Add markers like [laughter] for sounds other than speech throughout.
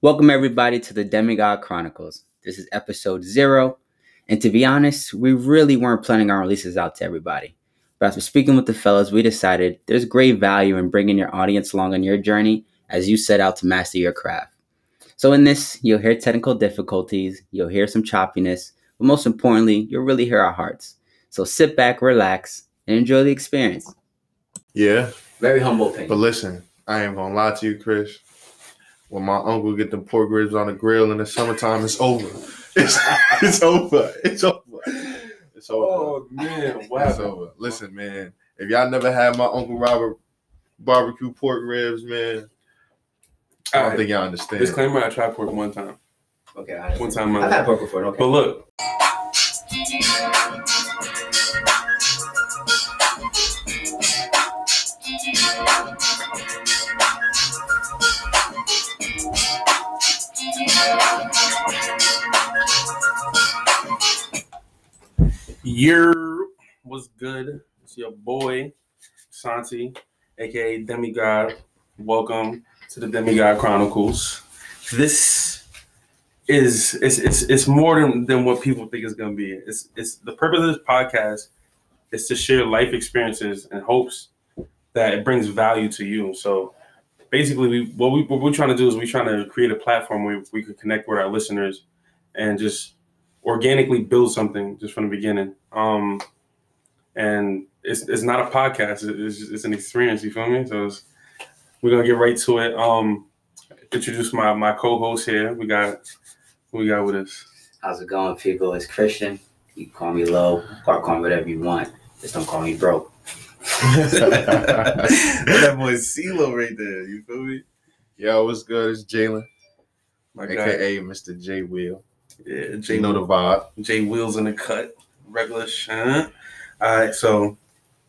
Welcome, everybody, to the Demigod Chronicles. This is episode zero. And to be honest, we really weren't planning our releases out to everybody. But after speaking with the fellas, we decided there's great value in bringing your audience along on your journey as you set out to master your craft. So, in this, you'll hear technical difficulties, you'll hear some choppiness, but most importantly, you'll really hear our hearts. So, sit back, relax, and enjoy the experience. Yeah, Very humble opinion. but listen, I ain't gonna lie to you, Chris. When my uncle get the pork ribs on the grill in the summertime, it's over. [laughs] It's, it's over. It's over. It's over. Oh man, It's wow. over. Listen, man. If y'all never had my Uncle Robert barbecue pork ribs, man, I don't Alright, think y'all understand. Disclaimer: I tried pork one time. okay, I One time, I've had pork before, okay. but look, year was good. It's your boy Santi, aka Demigod. Welcome to the Demigod Chronicles. This is it's it's it's more than, than what people think it's gonna be. It's it's the purpose of this podcast is to share life experiences and hopes that it brings value to you. So basically we what we what we're trying to do is we're trying to create a platform where we could connect with our listeners and just organically build something just from the beginning. Um and it's it's not a podcast, it's it's an experience, you feel me? So we're gonna get right to it. Um introduce my my co-host here. We got who we got with us. How's it going, people? It's Christian. You call me low, or call me whatever you want. Just don't call me broke. That boy CeeLo right there. You feel me? Yo, what's good? It's Jalen, My guy, aka Mr. J Wheel. yeah, Jay, You know the vibe. Jay Wheels in the cut, regular shit. All right, so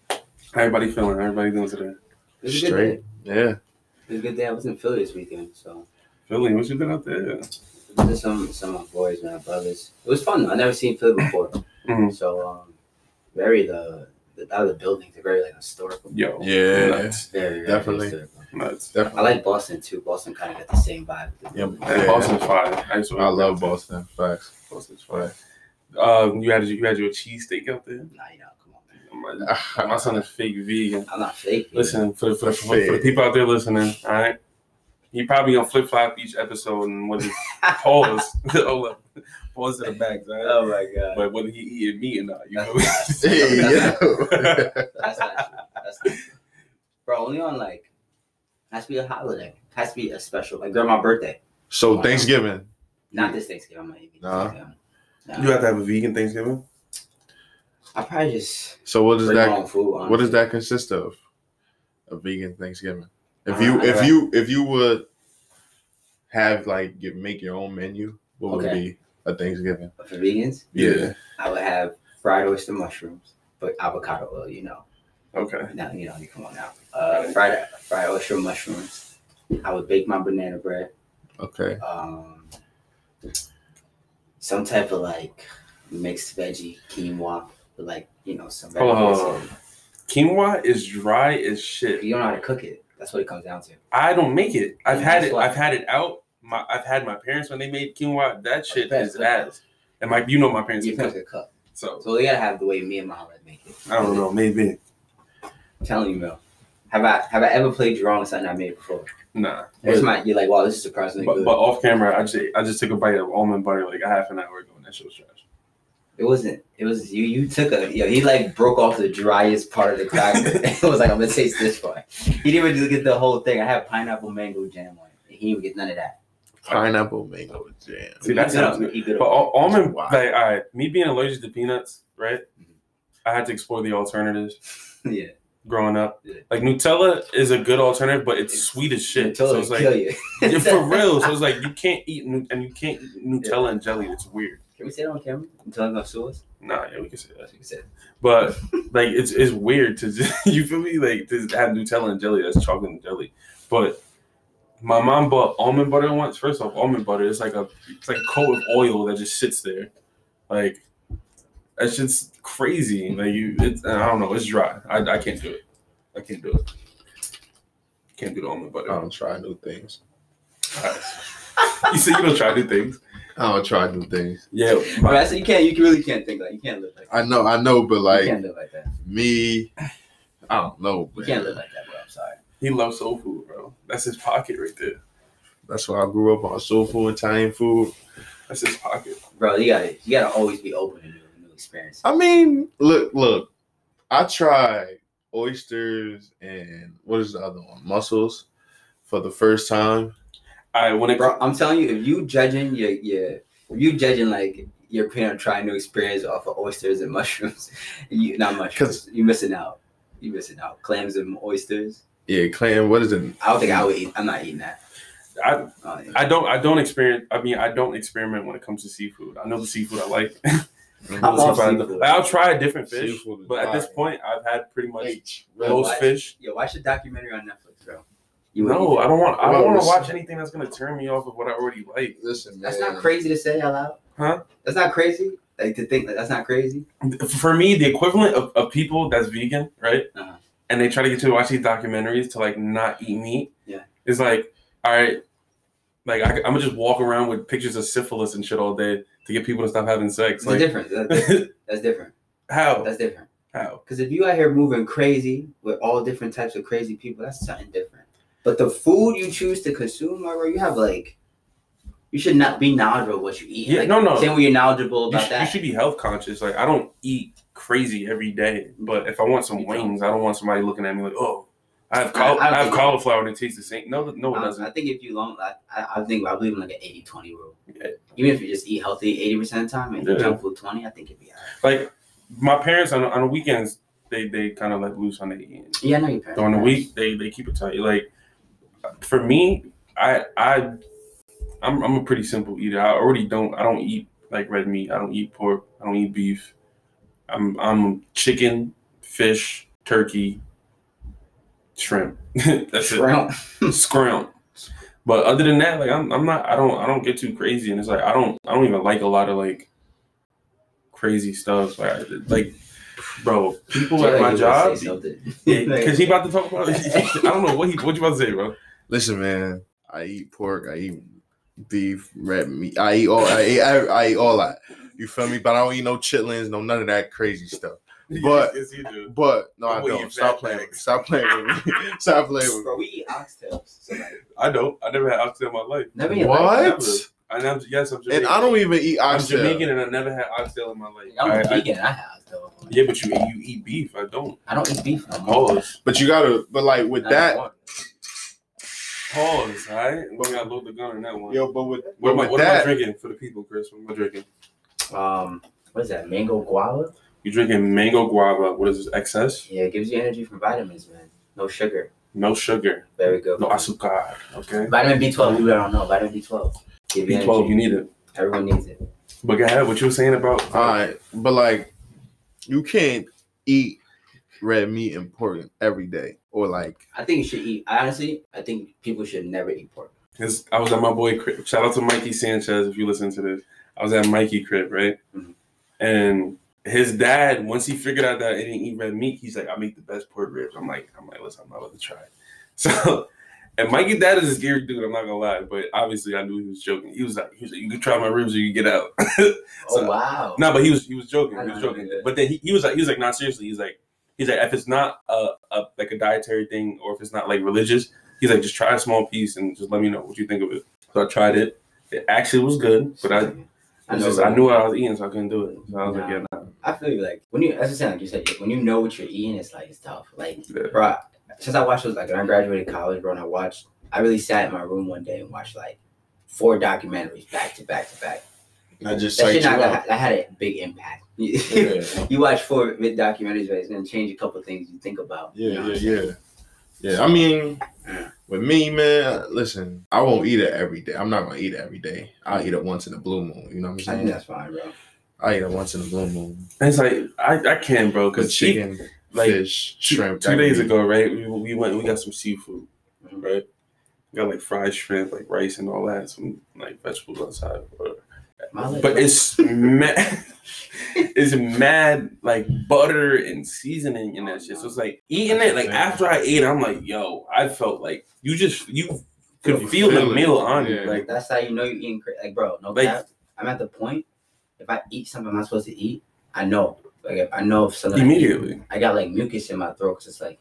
how everybody feeling? How everybody doing today? It was a good Straight. Yeah. It was a good day. I was in Philly this weekend, so Philly, what you been out there? just some some of my boys, my brothers. It was fun. though. I never seen Philly before, Mhm. so um, very the the out of the buildings are very like historical. Yo, Yeah. nuts, Very, very Definitely. historical. nuts. I like Boston too. Boston kind of got the same vibe. Yeah. And Boston's fire. I, used I love out. Boston. Facts. Boston's fire. Um, you had you had your cheesesteak out there. Nah, you know, come on, man. My, my son is fake vegan. I'm not fake. Listen for the, for, the, for, the- for the people out there listening. All right, he probably gonna flip flop each episode and whether pause, hold up, pause to the back. All right? Oh my god. But whether he eating meat or not, you know. [laughs] That's- Hey, yo. That's not true. That's not true. Bro, only on like has to be a holiday. Has to be a special like during my birthday. so Thanksgiving. Not this Thanksgiving. I'm not eating. Nah. Thanksgiving. No. you have to have a vegan Thanksgiving. I probably just So what does that own food. what does that consist of? A vegan Thanksgiving. If you I if you if you would have like you make your own menu, what would Okay. be a Thanksgiving? For vegans, Yeah. I would have fried oyster mushrooms, but avocado oil. You know, Okay. now you know you come on now. Uh, fried fried oyster mushrooms. I would bake my banana bread. Okay. Um, some type of like mixed veggie quinoa, with like you know some. Hold on, hold on, veggies. Quinoa is dry as shit. you don't know how to cook it, that's what it comes down to. I don't make it. I've Yeah, had it. why. I've had it out. My I've had my parents when they made quinoa. That shit is ass. And my, you know, my parents Your parents cook. cook, So so they gotta have the way me and Muhammad make it. I don't know. Maybe I'm telling you, Mel. Have I have I ever played you wrong on something I made before? nah. But, might you're like, wow, this is surprisingly but, good. but off camera, I just I just took a bite of almond butter like a half an hour ago, and that shit was trash. it wasn't. It was you. You took a. Yo, he like broke off the driest part of the cracker. [laughs] [laughs] it was like, I'm gonna taste this part. He didn't even get the whole thing. I had pineapple mango jam on it. He didn't get none of that. Pineapple mango jam. See, that sounds good. But al- almond, Wow. like, all right, me being allergic to peanuts, right? Mhm. I had to explore the alternatives [laughs] yeah. growing up. Yeah. Like Nutella is a good alternative, but it's It's- sweet as shit. Until so it's like kill you. [laughs] yeah, for [laughs] real. So it's like you can't eat nu- and you can't eat Nutella and jelly. It's weird. Can we say that on camera? Until I'm gonna sue us? Nah, yeah, we can say that. That's what you said. But like it's it's weird to just, you feel me like to have Nutella and jelly that's chocolate and jelly. But my mom bought almond butter once. First off, almond butter is like a it's like a coat of oil that just sits there. Like that's just crazy. Like you it's I don't know, it's dry. I, I can't do it. I can't do it. Can't do the almond butter. I don't try new things. [laughs] you said you don't try new things. I don't try new things. Yeah, But I said you can't. You really can't think like you can't live like that. I know, I know, but like, you like can't live like that. me, I don't know. You can't live like that, bro. I'm sorry. He loves soul food, bro. That's his pocket right there. That's why I grew up on soul food, Italian food. That's his pocket. Bro, you gotta you gotta always be open to new, new experiences. I mean, look, look. I tried oysters and what is the other one? Mussels for the first time. I when it Bro, I'm telling you, if you judging your your if you judging like you're planning on trying new experience off of oysters and [laughs] mushrooms, you not mushrooms, you missing out. You missing out. Clams and oysters. Yeah, clam. What is it? I don't think I would eat. I'm not eating that. I, Uh, I don't I don't experience. I mean, I don't experiment when it comes to seafood. I know the seafood I like. [laughs] I love Seafood I- seafood. Like, I'll try a different fish, Seafood but at this point, I've had pretty much H. most watch- fish. Yeah, watch the documentary on Netflix, bro. You wouldn't No, I don't want. I don't want to watch anything that's gonna turn me off of what I already like. Listen, that. That's not crazy to say out loud. Huh? That's not crazy. Like to think that that's not crazy. For me, the equivalent of, of people that's vegan, right? Uh-huh. And they try to get you to watch these documentaries to like not eat meat. Yeah. It's like, all right, like I, I'm gonna just walk around with pictures of syphilis and shit all day to get people to stop having sex. It's Like, different. That's different. [laughs] That's different. how? That's different. How? Because if you out here moving crazy with all different types of crazy people, that's something different. But the food you choose to consume, bro, you have like, you should not be knowledgeable what you eat. Yeah, like, no, no. Same way you're knowledgeable You about should, you should be health conscious. Like I don't eat crazy every day, but if I want some wings, I don't want somebody looking at me like, oh, I have I- caul- I I, have cauliflower and it tastes the same. No, no, it I, doesn't. I think if you long, I, I, I think I believe in like an 80-20 rule. Yeah. Even if you just eat healthy eighty percent of the time and Yeah. junk food twenty, I think it'd be alright. Like my parents on on the weekends, they they kind of let loose on the eating. Yeah, I know your parents. During the week, they they keep it tight. Like for me, I I I'm I'm a pretty simple eater. I already don't I don't eat like red meat. I don't eat pork. I don't eat beef. I'm I'm chicken, fish, turkey, shrimp. [laughs] That's it. Shrimp. Scrimp. But other than that, like I'm I'm not I don't I don't get too crazy and it's like I don't I don't even like a lot of like crazy stuff. Like like bro, people at my job say because [laughs] he about to talk about. [laughs] I don't know what he what you about to say, bro. Listen, man. I eat pork. I eat beef, red meat. I eat all. I eat. I, I eat all that. You feel me? But I don't eat no chitlins, no none of that crazy stuff. But- yes, you do. But no, I don't. Stop playing. bags? With me. Stop playing with me. [laughs] Stop playing with me. Bro, we eat oxtails. So like, I don't. I never had oxtail in my life. never me. in life. What? Never. I know. Yes, I'm Jamaican. And I don't even eat oxtail. I'm. Jamaican and I never had oxtail in my life. I'm I, a I- vegan. I, have oxtail. yeah, but you you eat beef. I don't. I don't eat beef no. Pause. But you gotta. But like with I that, Pause. All right. We got to load the gun on that one. yo. But with, what, but am I, with what am I drinking for the people, Chris? What am I drinking? It. Um, what is that? Mango guava? You drinking mango guava? What is this? Excess? Yeah, it gives you energy from vitamins, man. No sugar. No sugar. Very good. No azúcar. Okay. Vitamin B12, You don't know. Vitamin B12. Give B twelve. You need it. Everyone needs it. But go ahead. What you were saying about? all right. But like, you can't eat red meat and pork every day, or like, I think you should eat. Honestly, I think people should never eat pork. Cause I was at my boy. Shout out to Mikey Sanchez if you listen to this. I was at Mikey crib, right? Mhm. And his dad, once he figured out that I didn't eat red meat, he's like, I make the best pork ribs. I'm like, I'm like, listen, I'm not about to try. [laughs] So and Mikey dad is a scary dude, I'm not gonna lie, but obviously I knew he was joking. He was like, he was like, you can try my ribs or you get out. [laughs] Oh So- wow. No, but he was he was joking. I He was joking. But then he, he was like he was like, not seriously. He's like he's like if it's not a, a like a dietary thing or if it's not like religious, he's like just try a small piece and just let me know what you think of it. So I tried it. It actually was good, but I I just, I knew what I was eating, so I couldn't do it. So I was like, Nah. yeah, nah. I feel you. Like when you, as I said, like you said, when you know what you're eating, it's like it's tough. Like, Yeah. bro, since I watched those, like when I graduated college, bro, and I watched, I really sat in my room one day and watched like four documentaries back to back to back. I just That shit not, that, that had a big impact. Yeah. [laughs] you watch four mid documentaries, but it's gonna change a couple things you think about. you know Yeah, yeah? Yeah. Yeah, I mean, Yeah. with me, man, listen, I won't eat it every day. I'm not gonna eat it every day. I'll eat it once in a blue moon. You know what I'm I think saying? that's fine, bro. I eat it once in a blue moon. And it's like I, I can, bro, Cause because chicken, like fish, shrimp. two that days meat. ago, right? We, we went we got some seafood, mm-hmm. right? We got like fried shrimp, like rice and all that, some like vegetables outside. Whatever. My But it's [laughs] mad, it's mad like butter and seasoning in that shit. So it's like eating it. Like after I ate, it, I'm like, yo, I felt like you just you could You feel the feel it. meal on you. Like That's how you know you're eating cra Like, bro, no Like- cap. I'm at the point. If I eat something I'm not supposed to eat, I know. Like, if I know if something I eat- immediately. I got like mucus in my throat because it's like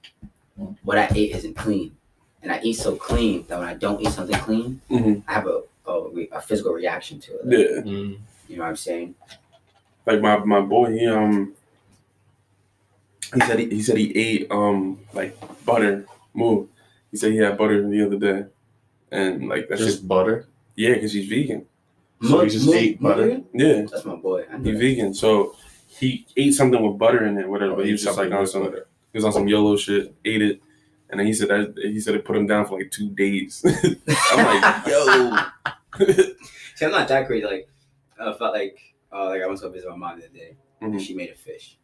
what I ate isn't clean, and I eat so clean that when I don't eat something clean, Mhm. I have a a, re- a physical reaction to it. Like, Yeah. Mm. You know what I'm saying? Like my my boy, he um he said he, he said he ate um like butter. Move. He said he had butter the other day, and like that's just Just butter. yeah, because he's vegan. So he just mo- ate butter? Yeah, That's my boy. He's that. vegan. So he ate something with butter in it, whatever. Oh, but he was just like something on some butter. he was on some YOLO shit, ate it, and then he said that he said it put him down for like two days. [laughs] I'm like, [laughs] yo. [laughs] See, I'm not that crazy. Like, I felt like, uh, like I went to visit my mom the other day. Mhm. She made a fish.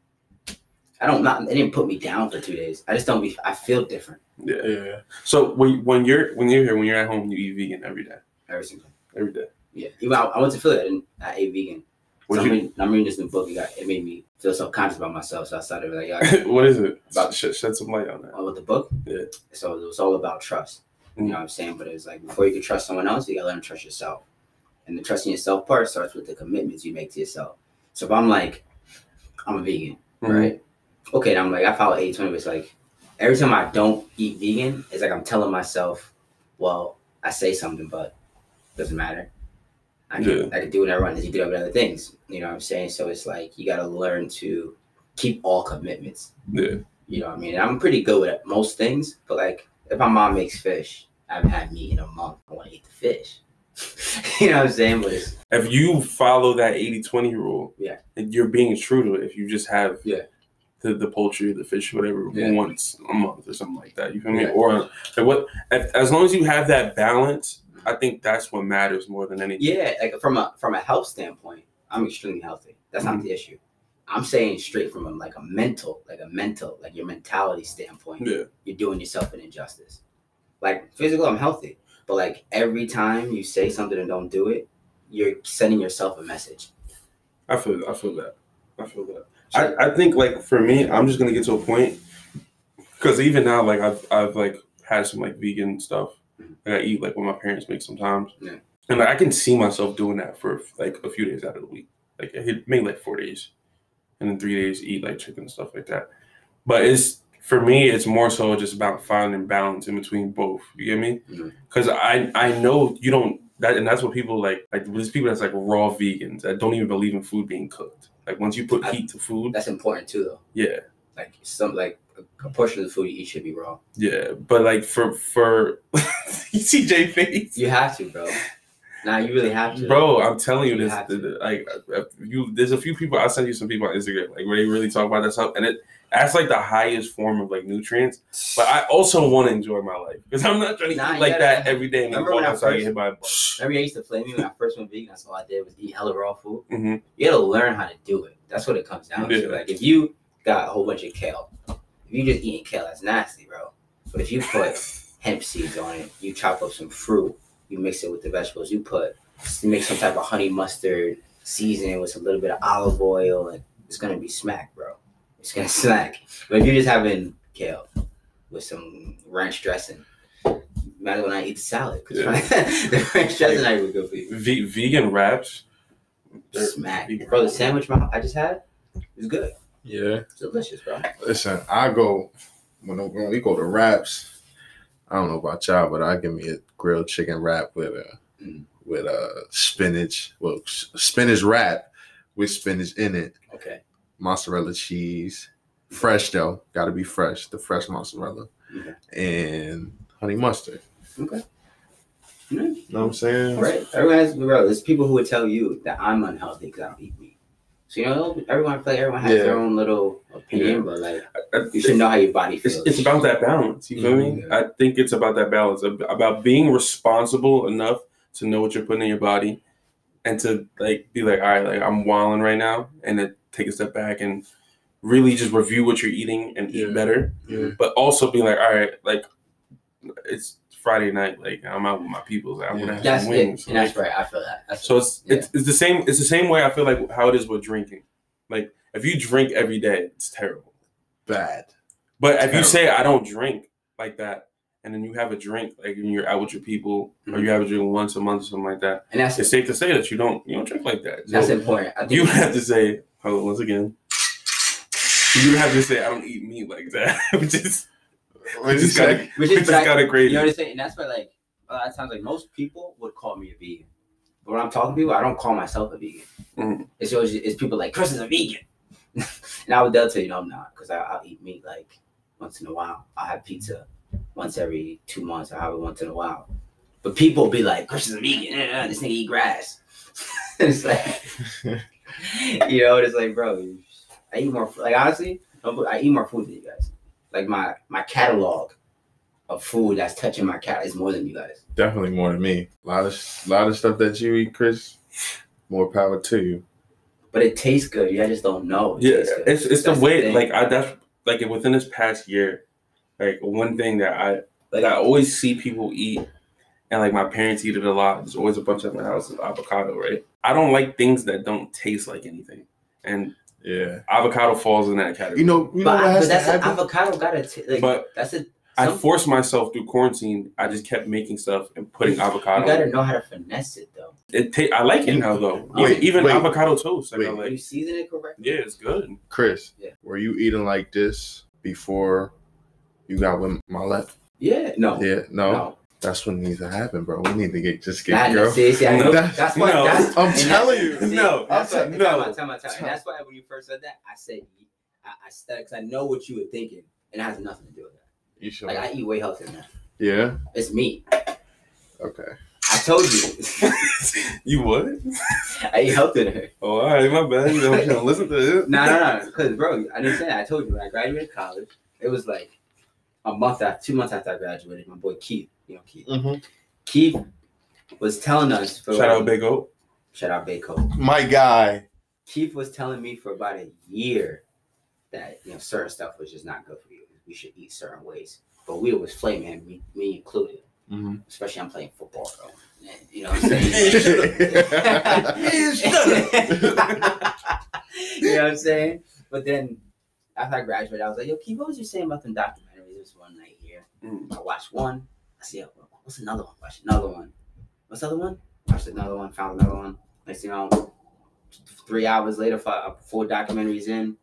I don't not. It didn't put me down for two days. I just don't be. I feel different yeah. Yeah. yeah. So when when you're when you're here when you're at home, you eat vegan every day, every single. every day. Yeah. Even I, I went to Philly. I didn't. I ate vegan. What So I'm, you? reading, I'm reading this new book. It, got, it made me feel self conscious about myself. So I started like, [laughs] yeah, what is it? About- Shed, shed some light on that. with the book. Yeah. So it was all about trust. You know what I'm saying? But it's like before you can trust someone else, you gotta learn to trust yourself. And the trusting yourself part starts with the commitments you make to yourself. So if I'm like, I'm a vegan, Mhm. right? Okay, I'm like, I follow 80 20, but it's like every time I don't eat vegan, it's like I'm telling myself, well, I say something, but it doesn't matter. I can, Yeah. I can do whatever I want, as you do with other things. You know what I'm saying? So it's like you gotta learn to keep all commitments. Yeah. You know what I mean? I'm pretty good with most things, but like if my mom makes fish, I haven't had meat in a month. I want to eat the fish. [laughs] you know what I'm saying? But If you follow that 80-20 rule, Yeah. you're being true to it. If you just have Yeah. the, the poultry, the fish, whatever, Yeah. once a month or something like that. You feel me? Yeah. Or like what? If, as long as you have that balance, I think that's what matters more than anything. yeah, like from a from a health standpoint, I'm extremely healthy. That's not mm-hmm. the issue. I'm saying straight from a, like a mental, like a mental, like your mentality standpoint. Yeah. You're doing yourself an injustice. Like physical, I'm healthy, but like every time you say something and don't do it, you're sending yourself a message. I feel I feel that. I feel that. I, I think like for me, I'm just gonna get to a point because even now, like I've I've like had some like vegan stuff mm-hmm. that I eat like when my parents make sometimes, Yeah. and like, I can see myself doing that for like a few days out of the week. Like I hit maybe like four days, and then three days eat like chicken and stuff like that. But it's for me, it's more so just about finding balance in between both. You get me? Mm-hmm. Because I I know you don't that, and that's what people like. Like there's people that's like raw vegans that don't even believe in food being cooked. Like once you put I- heat to food, That's important too, though. yeah, Like some like a, a portion of the food you eat should be raw. yeah. But like for for you see Jay face, You have to, bro. Nah, you really have to. bro. I'm telling you You this. have to. Like you, there's a few people. I'll send you some people on Instagram like where they really talk about that stuff, and it that's like the highest form of like nutrients. But I also want to enjoy my life because I'm not trying to Nah, eat like gotta- that every day and Remember when I first- get hit by a bus. Remember, you used to flame me when I first went vegan. That's all I did was eat hella raw food. Mhm. You gotta learn how to do it. That's what it comes down Yeah. to. Like if you got a whole bunch of kale, if you just eating kale, that's nasty, bro. But if you put [laughs] hemp seeds on it, you chop up some fruit, you mix it with the vegetables, you put you make some type of honey mustard, season it with a little bit of olive oil, and it's gonna be smack, bro. It's gonna [laughs] smack. But if you're just having kale with some ranch dressing, might as well not eat the salad because Yeah. [laughs] the ranch dressing not would go for you. Ve- vegan wraps. Smack, vegan bro. The sandwich I just had was good. Yeah. It's delicious, bro. Listen, I go when, when we go to wraps. I don't know about y'all, but I give me a grilled chicken wrap with a Mm. with a spinach, well, spinach wrap with spinach in it, Okay. mozzarella cheese, fresh though, got to be fresh, the fresh mozzarella, Okay. and honey mustard. Okay. You know what I'm saying? Right. Everyone has to be bro. There's people who would tell you that I'm unhealthy because I don't eat. So you know, everyone feel like everyone has Yeah. their own little opinion, but like I- you should know how your body It's, feels. it's about that balance. You feel me? Mhm. I think it's about that balance about being responsible enough to know what you're putting in your body, and to like be like, all right, like I'm wilding right now, and then take a step back and really just review what you're eating and eat better. Yeah. But also be like, all right, like it's Friday night, like I'm out with my people, like, I want to have That's some it. wings. And that's right. I feel that. That's so it's, Yeah. it's it's the same. It's the same way I feel like how it is with drinking. Like if you drink every day, it's terrible. Bad. But if you say I don't drink like that, and then you have a drink, like when you're out with your people, or Mhm. you have a drink once a month or something like that, And that's it's safe to say that you don't you don't drink like that. that's So important. I think you have to say, hold on, once again. You have to say I don't eat meat like that, which is What which is kind of say? Which is, but I- kind You know what I'm saying? And that's why, like, a lot of times, like, most people would call me a vegan. But when I'm talking to people, I don't call myself a vegan. Mhm. It's always it's people like, Chris is a vegan. [laughs] and I would tell you, no, I'm not. Because I'll eat meat, like, once in a while. I'll have pizza once every two months. I'll have it once in a while. But people be like, Chris is a vegan. Eh, this nigga eat grass. [laughs] it's like, [laughs] you know, it's like, bro, I eat more, like, honestly, I eat more food than you guys. Like, my my catalog of food that's touching my cat is more than you guys. Definitely more than me. A lot of a lot of stuff that you eat, Chris. More power to you. But it tastes good. You just don't know. It yeah, tastes good. it's it's the That's way thing. like I that's like within this past year, like one thing that I like I always see people eat, and like my parents eat it a lot. There's always a bunch at my house of avocado, right? I don't like things that don't taste like anything, and Yeah. avocado falls in that category. You know, you know but, what I- has but that's to an avocado gotta like, But that's a I some- forced myself through quarantine. I just kept making stuff and putting avocado. you gotta know how to finesse it though. It ta- I like it now though. Wait, even even wait. avocado toast. Like, I Wait. like, you season it correctly. yeah, it's good. Chris, Yeah. were you eating like this before you got with my left? Yeah, no, Yeah, no, no. That's what needs to happen, bro. We need to get just get nah, girl. see, see, I know, That- that's why. no, that's, I'm telling you. see, No, that's I'm why. telling- Time no. out, time out, time out. And that's why when you first said that, I said I, I said because I know what you were thinking, and it has nothing to do with that. You sure? Like I eat way healthier than that. yeah. It's meat. Okay. I told you. [laughs] you would? I eat healthier than her. Oh, all right, my bad. You know, you know, listen to it. No, no, no. Because, bro, I didn't say that. I told you when I graduated college, it was like a month after, two months after I graduated. My boy Keith, you know Keith. Mm-hmm. Keith was telling us for Shout out Big O. shout out Bayco. My guy. Keith was telling me for about a year that you know certain stuff was just not good for you. We should eat certain ways. But we was flaming him, me, me included. Mm-hmm. Especially I'm playing football, bro. You know what I'm [laughs] saying? [laughs] you know what I'm saying? But then after I graduated, I was like, yo, Keith, what was you saying about them documentaries? This one night here. Mm. I watched one. I see, uh, what's another one? Watch another one. What's the other one? Watched another one. Found another one. Next thing you know, three hours later, five, uh, four documentaries in,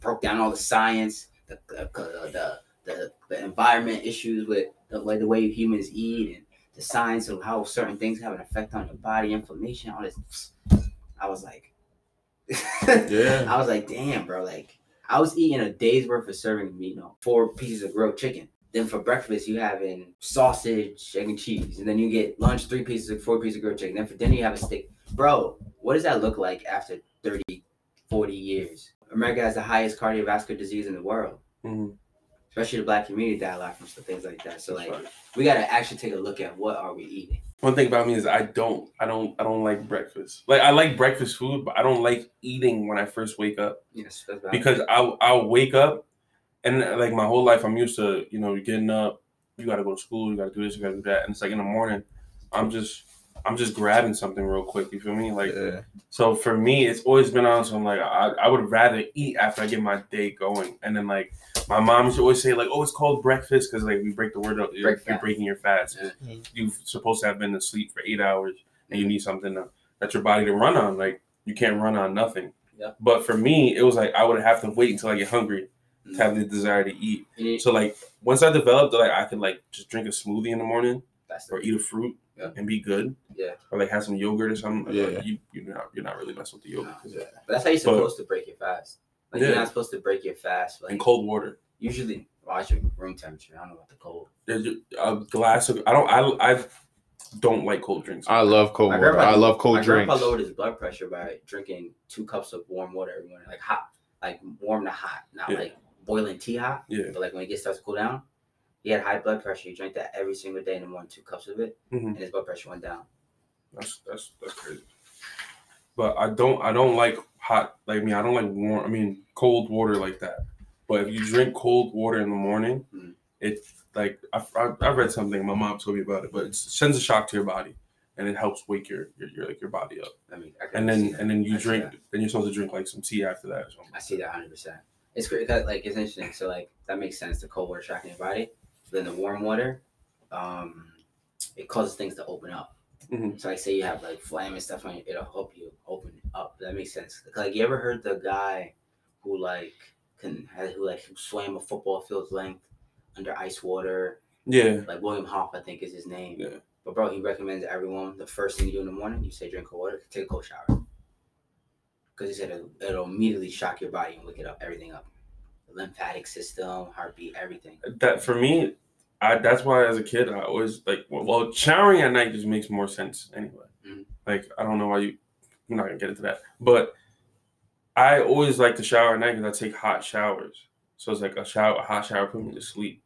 broke down all the science, the the the, the, the environment issues with the way the way humans eat and the science of how certain things have an effect on your body, inflammation, all this. I was like, [laughs] Yeah. I was like, damn, bro. Like, I was eating a day's worth of serving of meat, you know, four pieces of grilled chicken. Then for breakfast, you having sausage, egg and cheese. And then you get lunch, three pieces of four pieces of grilled chicken. Then for dinner, you have a steak. Bro, what does that look like after 30, 40 years? America has the highest cardiovascular disease in the world. Mhm. Especially the black community die a lot from things like that. So like we gotta actually take a look at what are we eating. One thing about me is I don't, I don't, I don't like breakfast. Like I like breakfast food, but I don't like eating when I first wake up Yes, that's because I'll, I'll wake up and uh, like my whole life I'm used to, you know, you're getting up, you got to go to school, you got to do this, you got to do that, and it's like in the morning, I'm just, I'm just grabbing something real quick. You feel me? Like Yeah. So for me, it's always been on some like I, I would rather eat after I get my day going, and then like my mom used to always say like, oh, it's called breakfast because like we break the word up, you're, Break you're breaking your fast. Yeah. You're supposed to have been asleep for eight hours, and you need something to, that's your body to run on. Like you can't run on nothing. Yeah. But for me, it was like I would have to wait until I get hungry to have the desire to eat. Mhm. So like once I developed like I could like just drink a smoothie in the morning That's or eat a fruit Yeah. and be good. Yeah. Or like have some yogurt or something. Yeah. Like, you you're not you're not really messing with the yogurt. No. But that's how you're But- supposed to break your fast. Like Yeah. you're not supposed to break your fast. Like and cold water. usually, well, I should room temperature. I don't know about the cold. There's a glass of. I don't. I I don't like cold drinks. I love cold My water. grandpa- I love cold My drinks. grandpa lowered his blood pressure by drinking two cups of warm water every morning, like hot, like warm to hot, not Yeah. like boiling tea hot. Yeah. But like when it gets starts to cool down, he had high blood pressure. He drank that every single day in the morning, two cups of it, Mhm. and his blood pressure went down. That's that's that's crazy. But I don't I don't like hot like me. I don't like warm. I mean cold water like that. But if you drink cold water in the morning, Mhm. it like I, I I read something. My mom told me about it. But it sends a shock to your body, and it helps wake your your, your like your body up. I mean, I And then and then you I drink. Then you're supposed to drink like some tea after that or something. I see that hundred percent. It's great. Like it's interesting. So like that makes sense. The cold water tracking your body. Then the warm water, um, it causes things to open up. Mhm. So like say you have like phlegm and stuff on you, it'll help you open up. That makes sense. Like you ever heard the guy who like can who like swam a football field's length under ice water? Yeah. Like William Hoff, I think is his name. Yeah. But bro, he recommends everyone the first thing you do in the morning, you say drink cold water, take a cold shower. Because he said it'll, it'll immediately shock your body and wake it up, everything up. The lymphatic system, heartbeat, everything. That for me, I that's why as a kid I always like well, showering at night just makes more sense anyway. Mhm. Like I don't know why you I'm not gonna get into that, but I always like to shower at night because I take hot showers. So it's like a shower, a hot shower put me to sleep.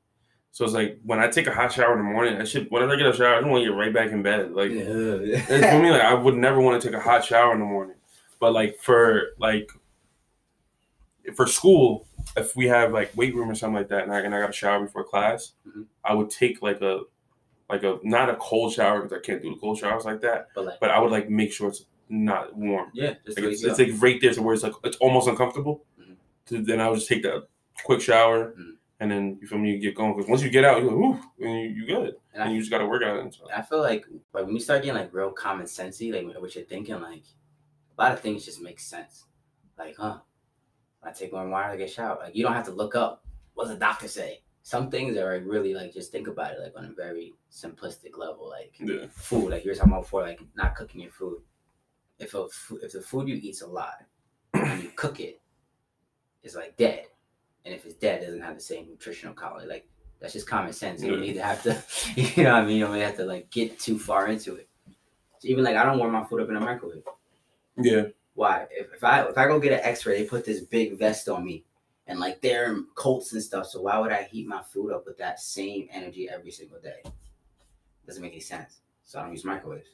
So it's like when I take a hot shower in the morning, I should whenever I get a shower, I don't want to get right back in bed. Like it's for me, [laughs] like I would never want to take a hot shower in the morning. But like for like for school, if we have like weight room or something like that, and I, and I got a shower before class, Mhm. I would take like a like a not a cold shower because I can't do the cold showers like that. but like, But I would like make sure it's not warm. yeah, just Like it's, it's like right there to where it's like it's almost uncomfortable. Mhm. So then I would just take that quick shower, Mhm. and then you feel me, you get going. Because once you get out, you're like, ooh, and you, you good, and and I, you just got to work out and stuff. I feel like like when you start getting like real common sensey, like what you're thinking, like a lot of things just make sense. Like, huh? I take one water, I get shower. Like you don't have to look up. What's the doctor say? Some things are like really like just think about it like on a very simplistic level. Like Yeah. food, like you were talking about before, like not cooking your food. If a if the food you eat's alive [clears throat] and you cook it, it's like dead. And if it's dead, it doesn't have the same nutritional quality. Like that's just common sense. You don't need to have to, [laughs] you know what I mean? You don't really have to like get too far into it. So even like I don't warm my food up in a microwave. Yeah. Why? If, if I if I go get an X-ray, they put this big vest on me, and like they're Colts and stuff. So why would I heat my food up with that same energy every single day? Doesn't make any sense. So I don't use microwaves.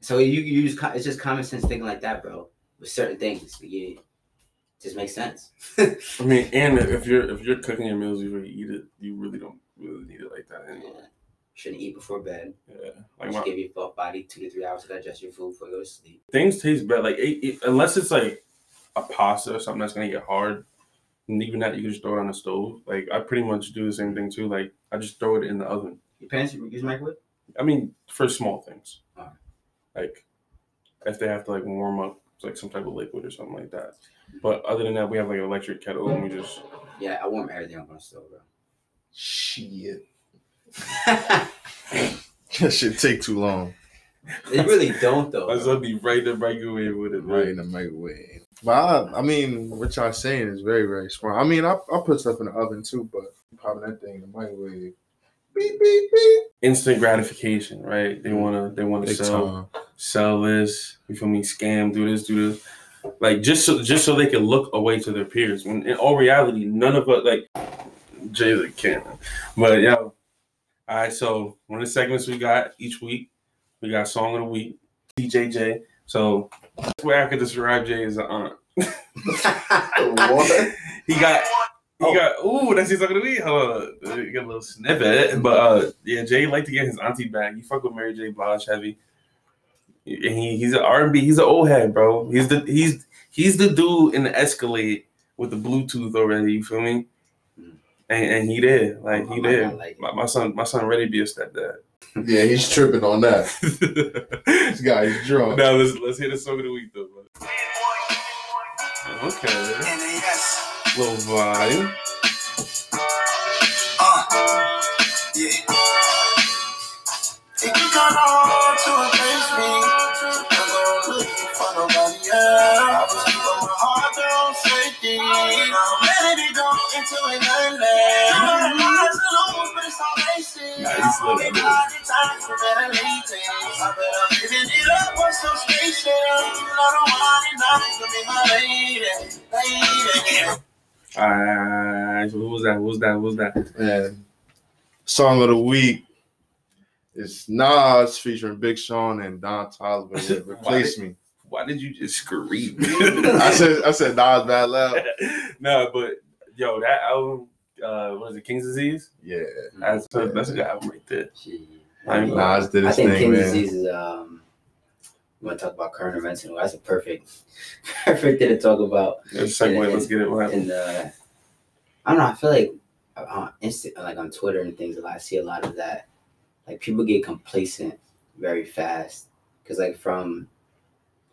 So you you use it's just common sense thinking like that, bro. With certain things, it just makes sense. [laughs] I mean, and if you're if you're cooking your meals before you eat it, you really don't really need it like that anyway. Yeah. Shouldn't eat before bed. Yeah, like Just my, give your body two to three hours to digest your food before you go to sleep. things taste better. Like it, it- unless it's like a pasta or something that's gonna get hard, and even that you can just throw it on the stove. Like I pretty much do the same thing too. Like I just throw it in the oven. Your parents use microwave? I mean, for small things, Alright. like if they have to like warm up like some type of liquid or something like that. But other than that, we have like an electric kettle and we just Yeah, I warm everything up on the stove, bro. Shit. Bro. [laughs] That should take too long. they really don't though. I bro. will be right in the microwave with it. Right in the microwave. But I, I mean, what y'all saying is very, very smart. I mean, I, I put stuff in the oven too, but popping that thing in the microwave. Beep, beep, beep. Instant gratification, right? They mm-hmm. wanna they wanna Big sell time. sell this. You feel me? Scam, do this, do this. Like just so just so they can look away to their peers. When in all reality, none of us like Jay the can. But yeah. All right, so one of the segments we got each week, we got song of the week, DJJ. So that's where I could describe Jay as an aunt. [laughs] He got he Oh. got ooh, that's his song of the week. Hold on. You got a little snippet. But uh yeah, Jay like to get his auntie back. He fuck with Mary J. Blige heavy. And he, he's an R and B. He's an old head, bro. He's the he's he's the dude in the Escalade with the Bluetooth already. You feel me? And, and he did, like he might did. not like my, my son, my son, ready to be a stepdad. Yeah, he's tripping on that. [laughs] This guy's drunk. now let's let's hear the song of the week though. bro. Okay, little vibe. Uh, Yeah. It can kinda hard to replace me. I'm gonna look for nobody else. Into an island. You know lies and lose, but it's all they see. Nah, he's slow, Only that got time for better later. I bet living it up on some station. You know the one and not to be my lady. Lady. Alright, so who was that? Who was that? Who was that? And song of the week is Nas featuring Big Sean and Don Toliver [laughs] with Replace Me. Why did you just scream? I said I said Nas bad loud. [laughs] no, but yo, that album, uh, what is it, King's Disease? Yeah. That's that's a good album right there. Shit. I mean, Nas did I his think thing, King's man. disease is um. You want to talk about current events and that's a perfect, [laughs] perfect thing to talk about. Let's segue. Let's get it. What happened? And uh, I don't know. I feel like on Insta, like on Twitter and things, a lot. I see a lot of that like people get complacent very fast because like from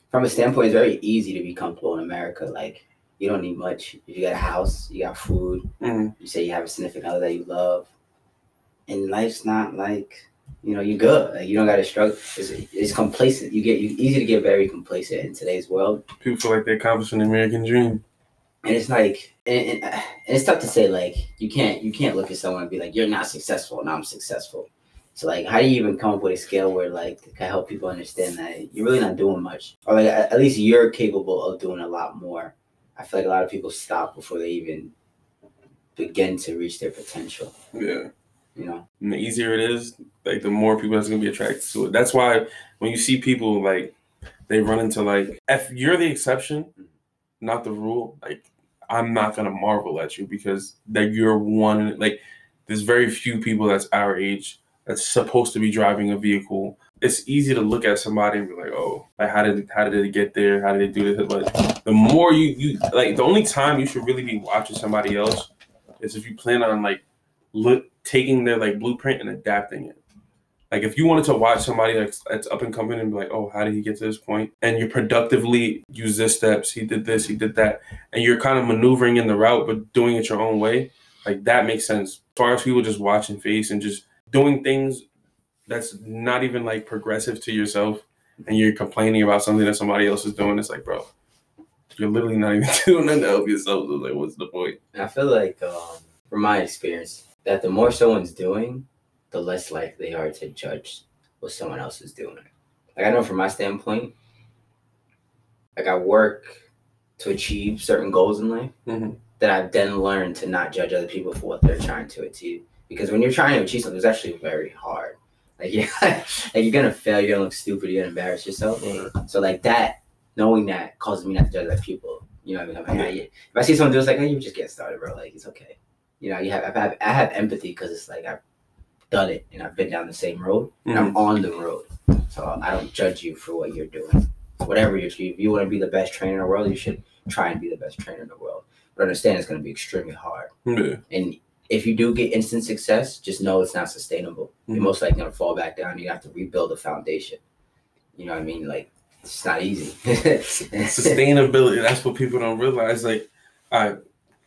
from a standpoint, it's very easy to be comfortable in America. Like you don't need much. If you got a house, you got food. Mhm. You say you have a significant other that you love, and life's not like you know you're good. Like you don't got to struggle. It's, it's complacent. You get you easy to get very complacent in today's world. People feel like they're accomplishing the American dream. and it's like and, and, and it's tough to say like you can't you can't look at someone and be like you're not successful and i'm successful so like how do you even come up with a scale where like can help people understand that you're really not doing much or like at, at least you're capable of doing a lot more i feel like a lot of people stop before they even begin to reach their potential Yeah. you know And the easier it is, like the more people that's gonna be attracted to it. That's why when you see people like they run into like if you're the exception, not the rule, like I'm not gonna marvel at you because that you're one like there's very few people that's our age that's supposed to be driving a vehicle. It's easy to look at somebody and be like, oh, like how did how did they get there? How did they do this? But the more you you like the only time you should really be watching somebody else is if you plan on like look taking their like blueprint and adapting it. Like if you wanted to watch somebody that's that's up and coming and be like, oh, how did he get to this point? And you productively use this steps. He did this, he did that, and you're kind of maneuvering in the route, but doing it your own way. Like that makes sense. As far as people just watching face and just doing things that's not even like progressive to yourself, and you're complaining about something that somebody else is doing, it's like, bro, you're literally not even [laughs] doing nothing to help yourself. So like, what's the point? i feel like um from my experience that the more someone's doing the less likely they are to judge what someone else is doing like i know from my standpoint like i work to achieve certain goals in life Mhm. that i've then learned to not judge other people for what they're trying to achieve because when you're trying to achieve something it's actually very hard like [laughs] yeah like you're gonna fail you're gonna look stupid you're gonna embarrass yourself so like that knowing that causes me not to judge other people you know what i mean I'm like, "Hey, if i see someone do it, it's like hey you just get started bro like it's okay you know you have i have, I have empathy because it's like i've done it and i've been down the same road and I'm on the road. So I don't judge you for what you're doing. Whatever you if you want to be the best trainer in the world, you should try and be the best trainer in the world. But understand it's going to be extremely hard. Yeah. And if you do get instant success, just know it's not sustainable. You're Mhm. most likely going to fall back down. You have to rebuild the foundation. You know what I mean? Like, it's not easy. [laughs] sustainability that's what people don't realize like i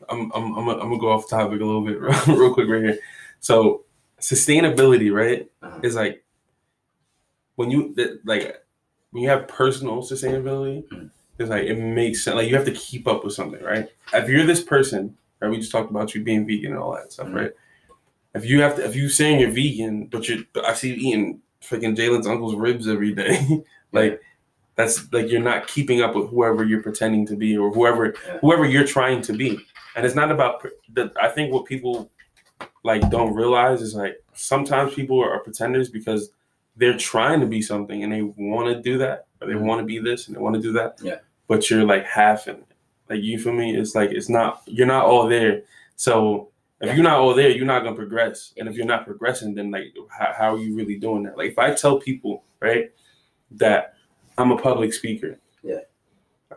i'm i'm i'm, gonna- I'm gonna go off topic a little bit [laughs] real quick right here so sustainability right Uh-huh. is like when you like when you have personal sustainability Mhm. it's like it makes sense like you have to keep up with something right if you're this person right we just talked about you being vegan and all that stuff Mhm. right if you have to if you saying you're vegan but you're, I see you eating freaking jalen's uncle's ribs every day [laughs] like that's like you're not keeping up with whoever you're pretending to be or whoever whoever you're trying to be. And it's not about the i think what people like don't realize is like sometimes people are, pretenders because they're trying to be something and they want to do that or they Mhm. want to be this and they want to do that. Yeah. but you're like half in it. Like you feel me? It's like it's not you're not all there. So if Yeah. you're not all there you're not gonna progress. And if you're not progressing then like how, how are you really doing that? Like if i tell people right that i'm a public speaker Yeah.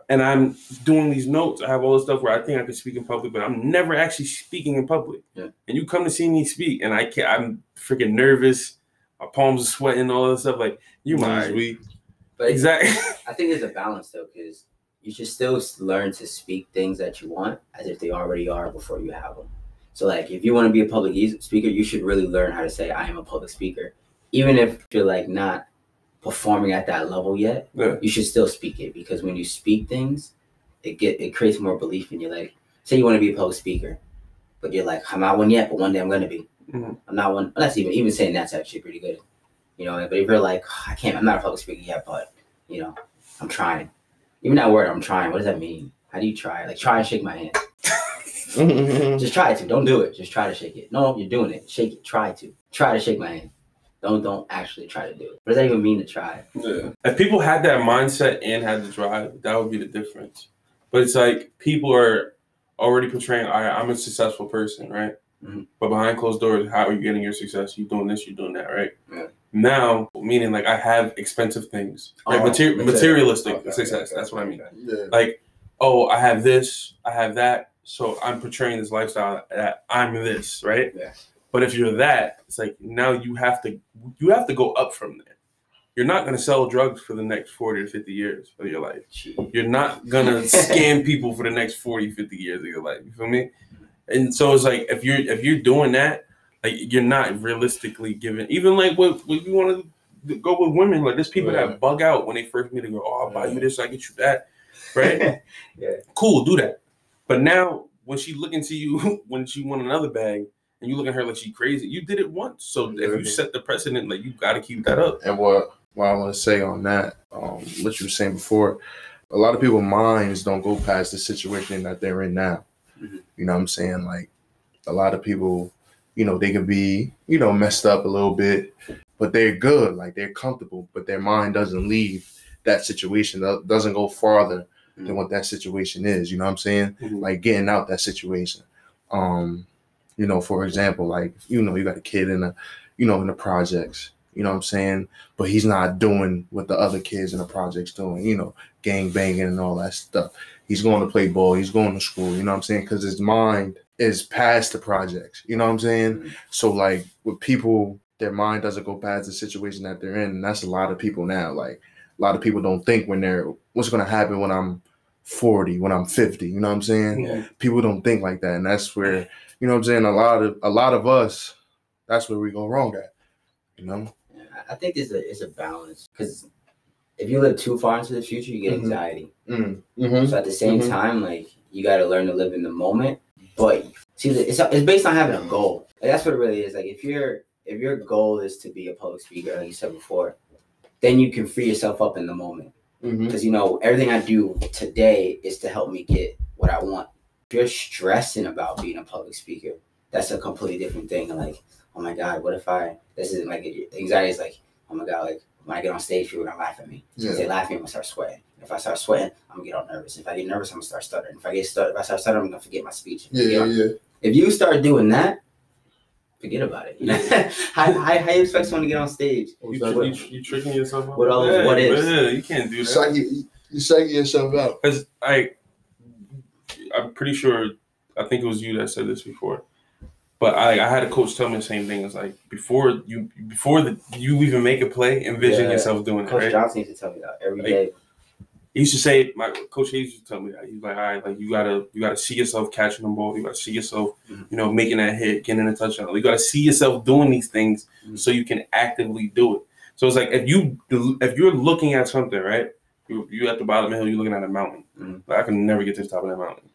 and i'm doing these notes i have all this stuff where i think i can speak in public but i'm never actually speaking in public Yeah. and you come to see me speak and i can't i'm freaking nervous my palms are sweating all this stuff like you Last might week. but exactly I think there's a balance though, because you should still learn to speak things that you want as if they already are before you have them. So, like, if you want to be a public speaker, you should really learn how to say, "I am a public speaker," even if you're like not performing at that level yet. Yeah. You should still speak it because when you speak things, it get it creates more belief in you. Like, say you want to be a public speaker, but you're like, "I'm not one yet, but one day I'm gonna be." Mhm. I'm not one. That's even even saying that's actually pretty good. You know, but if you're like, I can't, I'm not a public speaker yet, but you know, I'm trying. Even that word, I'm trying. What does that mean? How do you try? Like, try and shake my hand. [laughs] Just try to. Don't do it. Just try to shake it. No, you're doing it. Shake it. Try to. Try to shake my hand. Don't don't actually try to do it. What does that even mean to try? Yeah. If people had that mindset and had the drive, that would be the difference. But it's like people are already portraying, all right, I'm a successful person, right? Mhm. But behind closed doors, how are you getting your success? You doing this, you doing that, right? Yeah. Now, meaning like I have expensive things, right? Oh, Mater- material. materialistic Okay, success. okay, That's what I mean. okay. Yeah. Like, oh, I have this, I have that, so I'm portraying this lifestyle that I'm this, right? Yeah. But if you're that, it's like now you have to you have to go up from there. You're not gonna sell drugs for the next 40 or 50 years of your life. You're not gonna [laughs] scam people for the next 40, 50 years of your life. You feel me? And so it's like if you're if you're doing that, like you're not realistically given even like what what you want to go with women, like there's people Yeah. that bug out when they first meet and go, Oh, I'll buy you this, I get you that. Right? [laughs] Yeah. Cool, do that. But now when she looking to you [laughs] when she want another bag and you look at her like she crazy, you did it once. So if you set the precedent, like you gotta keep that up. And what what I want to say on that, um, what you were saying before, a lot of people's minds don't go past the situation that they're in now. Mhm. You know what I'm saying? Like a lot of people, you know, they can be, you know, messed up a little bit, but they're good, like they're comfortable, but their mind doesn't leave that situation, do- doesn't go farther than what that situation is. You know what I'm saying? Mhm. Like getting out that situation. Um, you know, for example, like you know, you got a kid in a, you know, in the projects. You know what I'm saying? But he's not doing what the other kids in the projects doing. You know, gang banging and all that stuff. He's going to play ball. He's going to school. You know what I'm saying? Because his mind is past the projects. You know what I'm saying? Mhm. So like with people, their mind doesn't go past the situation that they're in, and that's a lot of people now. Like a lot of people don't think when they're what's going to happen when I'm 40, when I'm 50. You know what I'm saying? Yeah. people don't think like that and that's where you know what i'm saying a lot of a lot of us that's where we go wrong at you know I- I think it's a it's a balance because if you live too far into the future, you get Mhm. anxiety. mm-hmm. So at the same Mhm. time, like you got to learn to live in the moment. But see, it's it's based on having a goal. Like, that's what it really is. Like if your if your goal is to be a public speaker, like you said before, then you can free yourself up in the moment. Mm-hmm. Because you know everything I do today is to help me get what I want. If you're stressing about being a public speaker, that's a completely different thing. Like, oh my god, what if I? This isn't like anxiety is like, oh my god, like when I get on stage, people are gonna laugh at me. So if they laugh at me, I'm gonna start sweating. If I start sweating, I'm gonna get all nervous. If I get nervous, I'm gonna start stuttering. If I get stutter, if I start stuttering, I'm gonna forget my speech. If, I get on- yeah if you start doing that, forget about it. You know, [laughs] how, how, how you expect someone to get on stage? Oh, you, you, you tricking yourself out? What all- yeah, what ifs? Yeah, you can't do you that. psych, you, you psych yourself out Because I, I'm pretty sure. I think it was you that said this before. But I, I had a coach tell me the same thing. It's like before you, before the, you even make a play, envision Yeah. yourself doing it. Coach Right? Johnson used to tell me that every Like, day. He used to say, my coach Hayes used to tell me that. He's like, all right, like you gotta, you gotta see yourself catching the ball. You gotta see yourself, Mhm. you know, making that hit, getting a touchdown. You gotta see yourself doing these things Mhm. so you can actively do it. So it's like if you, if you're looking at something, right? You, you at the bottom of the hill, you're looking at a mountain. Mhm. Like, I can never get to the top of that mountain.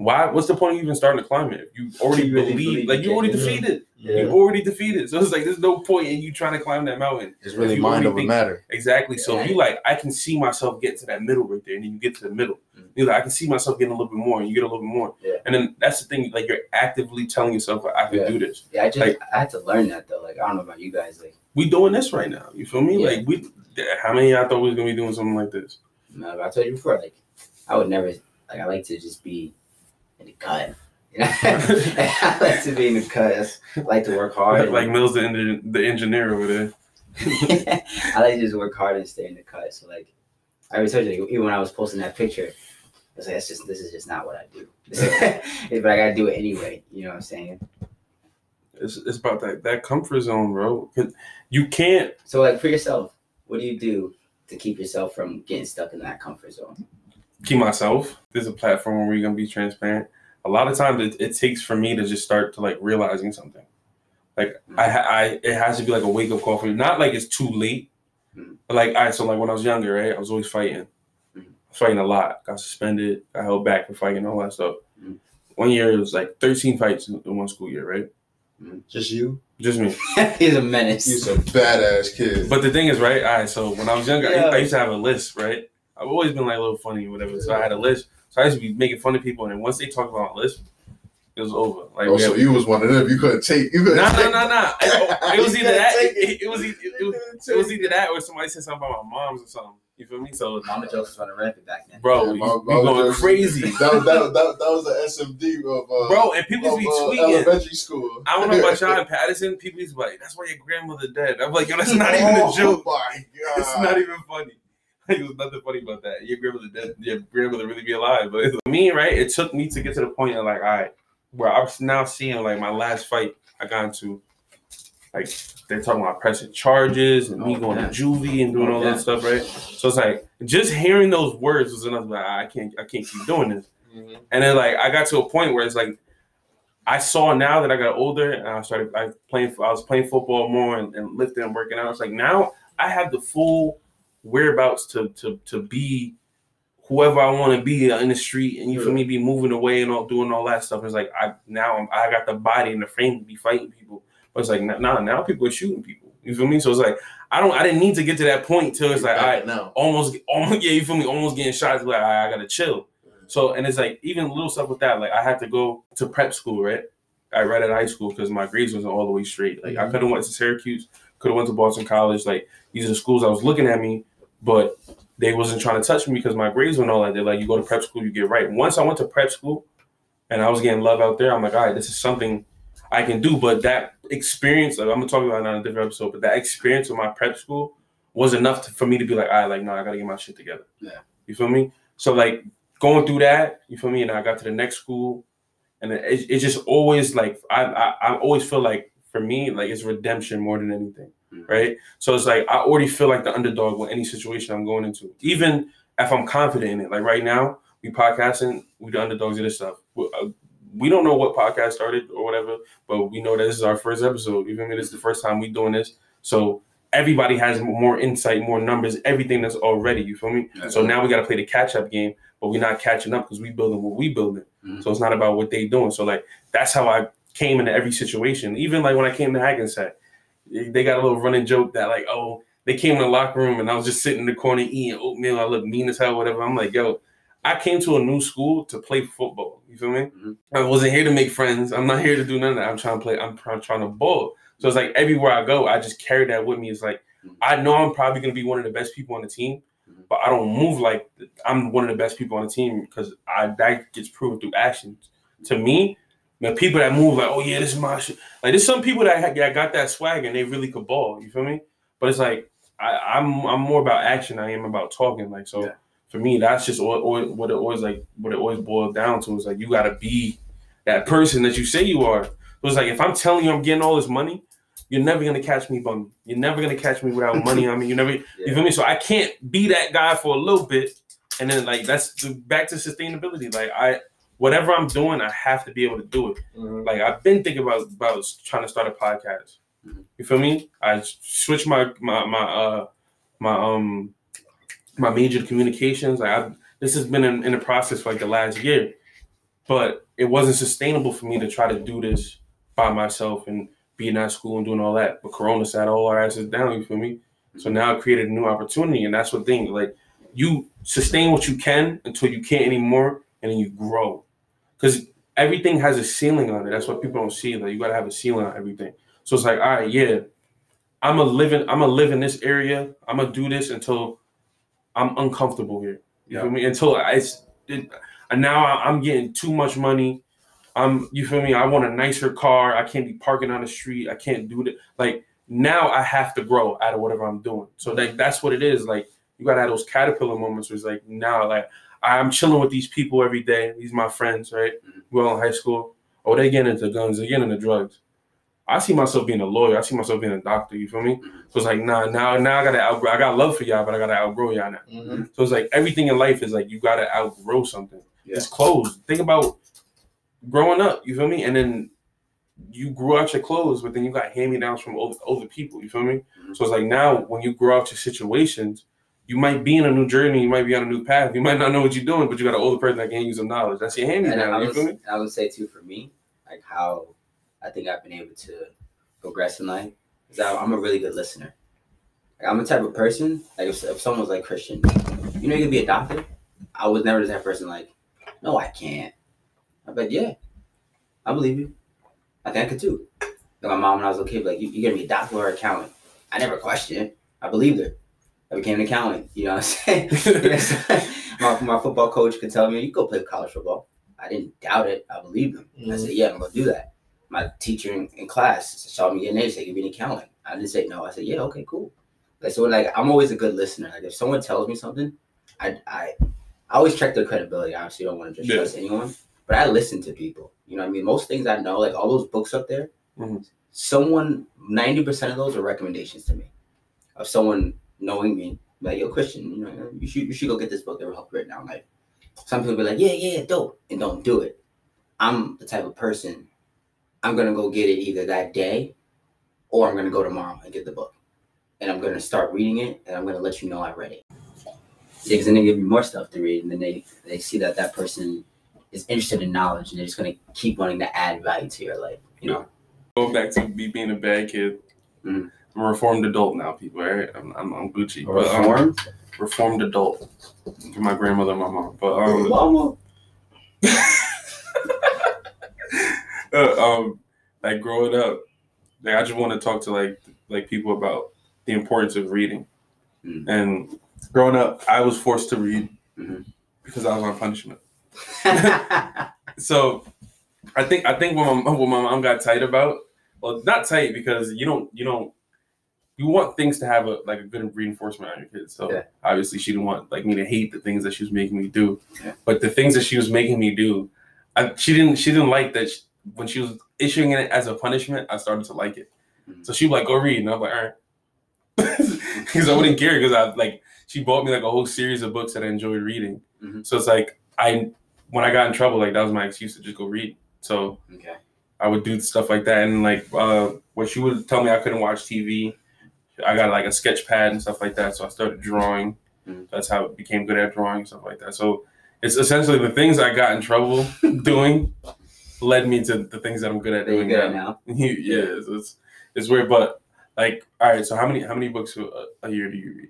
Why? What's the point of even starting to climb it? You already You really believe, like you you already defeated. Yeah. You already defeated. So it's like there's no point in you trying to climb that mountain. it's really mind over think- matter Exactly. So Yeah. if you like, I can see myself getting to that middle right there, and then you get to the middle. Mhm. You're like, I can see myself getting a little bit more, and you get a little bit more. Yeah. And then that's the thing, like you're actively telling yourself, I can Yeah. do this. Yeah, I just Like- I had to learn that though. Like I don't know about you guys. Like We doing this right now. You feel me? Like we, how many of y'all thought we was gonna be doing something like this? no, I told you before. Like I would never. Like I like to just be in the cut. You know? [laughs] [laughs] I like to be in the cut. I like to work hard. like Mills, the, engin- the engineer over there. [laughs] I like to just work hard and stay in the cut. So like I already told you, even when I was posting that picture, I was like, that's just this is just not what I do. but I gotta do it anyway. You know what I'm saying? It's, it's about that that comfort zone, bro. You can't. So like for yourself, what do you do to keep yourself from getting stuck in that comfort zone? Keep myself. There's a platform where we're gonna be transparent. A lot of times it, it takes for me to just start to like realizing something. Like I, I, it has to be like a wake up call for me. Not like it's too late. Mhm. But like I, so like when I was younger, right, I was always fighting, Mhm. fighting a lot. Got suspended. Got held back for fighting all that stuff. Mhm. One year it was like 13 fights in in one school year, right? just you Just me. [laughs] He's a menace. you's a badass kid But the thing is, right? All right. So when I was younger, I- Yeah. I, used to have a list, right? I've always been like a little funny or whatever. So I had a list. So I used to be making fun of people, and then once they talked about my list, it was over. Like, oh so had- you was one of them you couldn't take you couldn't no, no, take no, no. [laughs] It, it was either that. It, it was either, it, was, it was either that or somebody said something about my mom's or something. You feel me? So, Mama jokes was running rampant back then. bro, Yeah, we, my- we my going jokes- crazy, [laughs] that, was- that, that, that was the SMD of uh, bro. And people of, be uh, tweaking. elementary school I don't know about [laughs] y'all in Paterson. People be like, "That's why your grandmother dead." I'm like, "Yo, that's not even a joke. oh my god It's not even funny. [laughs] Like, there's nothing funny about that. Your grandmother dead. Your grandmother really be alive. But it's me, right? It took me to get to the point of like, all right, where I'm now seeing like my last fight I got into, like they're talking about pressing charges and me Oh, going to juvie and doing Oh, all that stuff, right? So it's like just hearing those words was enough. Like I can't, I can't keep doing this. Mm-hmm. And then like I got to a point where it's like I saw now that I got older and I started I playing I was playing football more and, and lifting and working out. It's like now I have the full whereabouts to to to be whoever I want to be in the street and you feel me be moving away and all doing all that stuff. It's like I now I'm, I got the body and the frame to be fighting people. But it's like nah now people are shooting people. You feel me? So it's like I don't I didn't need to get to that point till it's like all right now. almost, [laughs] almost, yeah, you feel me? Almost getting shots. Like I, I gotta chill. So, and it's like even little stuff with that. Like I had to go to prep school, right? I read at high school because my grades wasn't all the way straight. Like I could have went to Syracuse, could have went to Boston College. Like these are the schools I was looking at me, but they wasn't trying to touch me because my grades weren't all that. They're like, you go to prep school, you get right. Once I went to prep school, and I was getting love out there, I'm like, all right, this is something I can do. But that experience, like I'm gonna talk about it on a different episode, but that experience with my prep school was enough to, for me to be like, all right, like, no, I gotta get my shit together. Yeah. You feel me? So like going through that, you feel me? And I got to the next school, and it, just always like I, I I always feel like for me like it's redemption more than anything, Mhm. right? So it's like I already feel like the underdog with any situation I'm going into, even if I'm confident in it. Like right now, we podcasting, we the underdogs of this stuff. We, uh, don't know what podcast started or whatever, but we know that this is our first episode. You feel me? This the first time we doing this, so everybody has more insight, more numbers, everything that's already. You feel me? Yeah. So now we got to play the catch up game, but we're not catching up because we building what we building. Mhm. So it's not about what they doing. So like that's how I came into every situation. Even like when I came to Hackensack, they got a little running joke that like, oh, they came in the locker room and I was just sitting in the corner eating oatmeal. I look mean as hell, whatever. I'm like, yo, I came to a new school to play football. You feel me? Mhm. I wasn't here to make friends. I'm not here to do none of that. I'm trying to play. I'm trying, trying to ball. So it's like everywhere I go, I just carry that with me. It's like Mhm. I know I'm probably gonna be one of the best people on the team, Mhm. but I don't move like I'm one of the best people on the team because I that gets proven through actions. To me, the people that move like, oh yeah, this is my shit. Like there's some people that, ha- that got that swag and they really could ball. You feel me? But it's like I, I'm I'm more about action. than I am about talking. Like so, Yeah. for me, that's just all, all, what it always like. What it always boils down to is like you got to be that person that you say you are. So it's like if I'm telling you I'm getting all this money, you're never gonna catch me bumming. You're never gonna catch me without money on me. You never. You feel me? So I can't be that guy for a little bit, and then like that's the, back to sustainability. Like I, whatever I'm doing, I have to be able to do it. Like I've been thinking about about trying to start a podcast. Mhm. You feel me? I switched my my my uh my um my major to communications. Like I, this has been in, in the process for like the last year, but it wasn't sustainable for me to try to do this by myself and being at school and doing all that. But Corona sat all our asses down. You feel me? So now I created a new opportunity, and that's what thing like you sustain what you can until you can't anymore, and then you grow. Because everything has a ceiling on it. That's what people don't see. Like you gotta have a ceiling on everything. So it's like, all right, yeah, I'm a living, I'm a live in this area. I'm gonna do this until I'm uncomfortable here. You Yeah. feel me? Until I, it's, it, and now I'm getting too much money. I'm, you feel me? I want a nicer car. I can't be parking on the street. I can't do that. Like now, I have to grow out of whatever I'm doing. So like that's what it is. Like you gotta have those caterpillar moments. Where it's like now, like I'm chilling with these people every day. These my friends, right? Mm-hmm. We're all in high school. Oh, they getting into guns. They getting into drugs. I see myself being a lawyer. I see myself being a doctor. You feel me? Mm-hmm. So it's like, nah, now, now I gotta outgrow. I got love for y'all, but I gotta outgrow y'all now. Mm-hmm. So it's like everything in life is like you gotta outgrow something. Yeah. It's clothes. Think about growing up. You feel me? And then you grew out your clothes, but then you got hand me downs from older, older people. You feel me? Mhm. So it's like now when you grow out your situations, you might be in a new journey. You might be on a new path. You might not know what you're doing, but you got an older person that can use some knowledge. That's your hand me And I down. You would, feel me? I would say too for me, like how I think I've been able to progress in life is that I'm a really good listener. Like I'm the type of person like if, if someone was like Christian, you know you could be a doctor. I was never the type of person like, no, I can't. I bet yeah, I believe you. I think I could too. Like my mom when I was a kid, like you, you gonna be a doctor or accountant. I never questioned. I believed her. I became an accountant. You know what I'm saying? [laughs] [laughs] My, my football coach could tell me, you go play college football. I didn't doubt it. I believed him. I said, yeah, I'm going to do that. My teacher in, in class saw me getting there, said, you be an accountant. I didn't say no. I said, yeah, okay, cool. Like, so, like, I'm always a good listener. Like, if someone tells me something, I, I, I always check their credibility. I obviously don't want to just Yeah. trust anyone. but I listen to people. You know what I mean? Most things I know, like all those books up there, Mhm. someone, 90% of those are recommendations to me of someone knowing me. Like, yo, Christian, you know, you should, you should go get this book that will help you right now. Like, some people be like, yeah, yeah, dope, and don't do it. I'm the type of person, I'm going to go get it either that day or I'm going to go tomorrow and get the book. And I'm going to start reading it and I'm going to let you know I read it. Yeah, because then they give you more stuff to read, and then they they see that that person is interested in knowledge, and they're just gonna keep wanting to add value to your life. You know, Going back to me being a bad kid. Mhm. I'm a reformed adult now, people. Right? I'm, I'm, I'm Gucci. But, um, reformed. reformed adult. To my grandmother, and my mom. But um, Mama. [laughs] uh, um, like growing up, like I just want to talk to like like people about the importance of reading. Mm. And growing up, I was forced to read Mhm. because I was on punishment. [laughs] So I think I think what my what my mom got tight about, well, not tight because you don't you don't you want things to have a like a good reinforcement on your kids. So Yeah. obviously she didn't want like me to hate the things that she was making me do, Yeah. but the things that she was making me do, I, she didn't she didn't like that sh when she was issuing it as a punishment. I started to like it. Mhm. So she was like, "Go read," and I was like, "All right," [laughs] because I wouldn't care because I like she bought me like a whole series of books that I enjoyed reading. Mhm. So it's like I when I got in trouble, like that was my excuse to just go read. So okay. I would do stuff like that, and like uh, when she would tell me I couldn't watch TV, I got like a sketch pad and stuff like that. So I started drawing. Mhm. That's how I became good at drawing and stuff like that. So it's essentially the things I got in trouble [laughs] doing led me to the things that I'm good at doing go now. now. [laughs] yeah, it's, it's it's weird, but like, all right. So how many how many books a, a year do you read?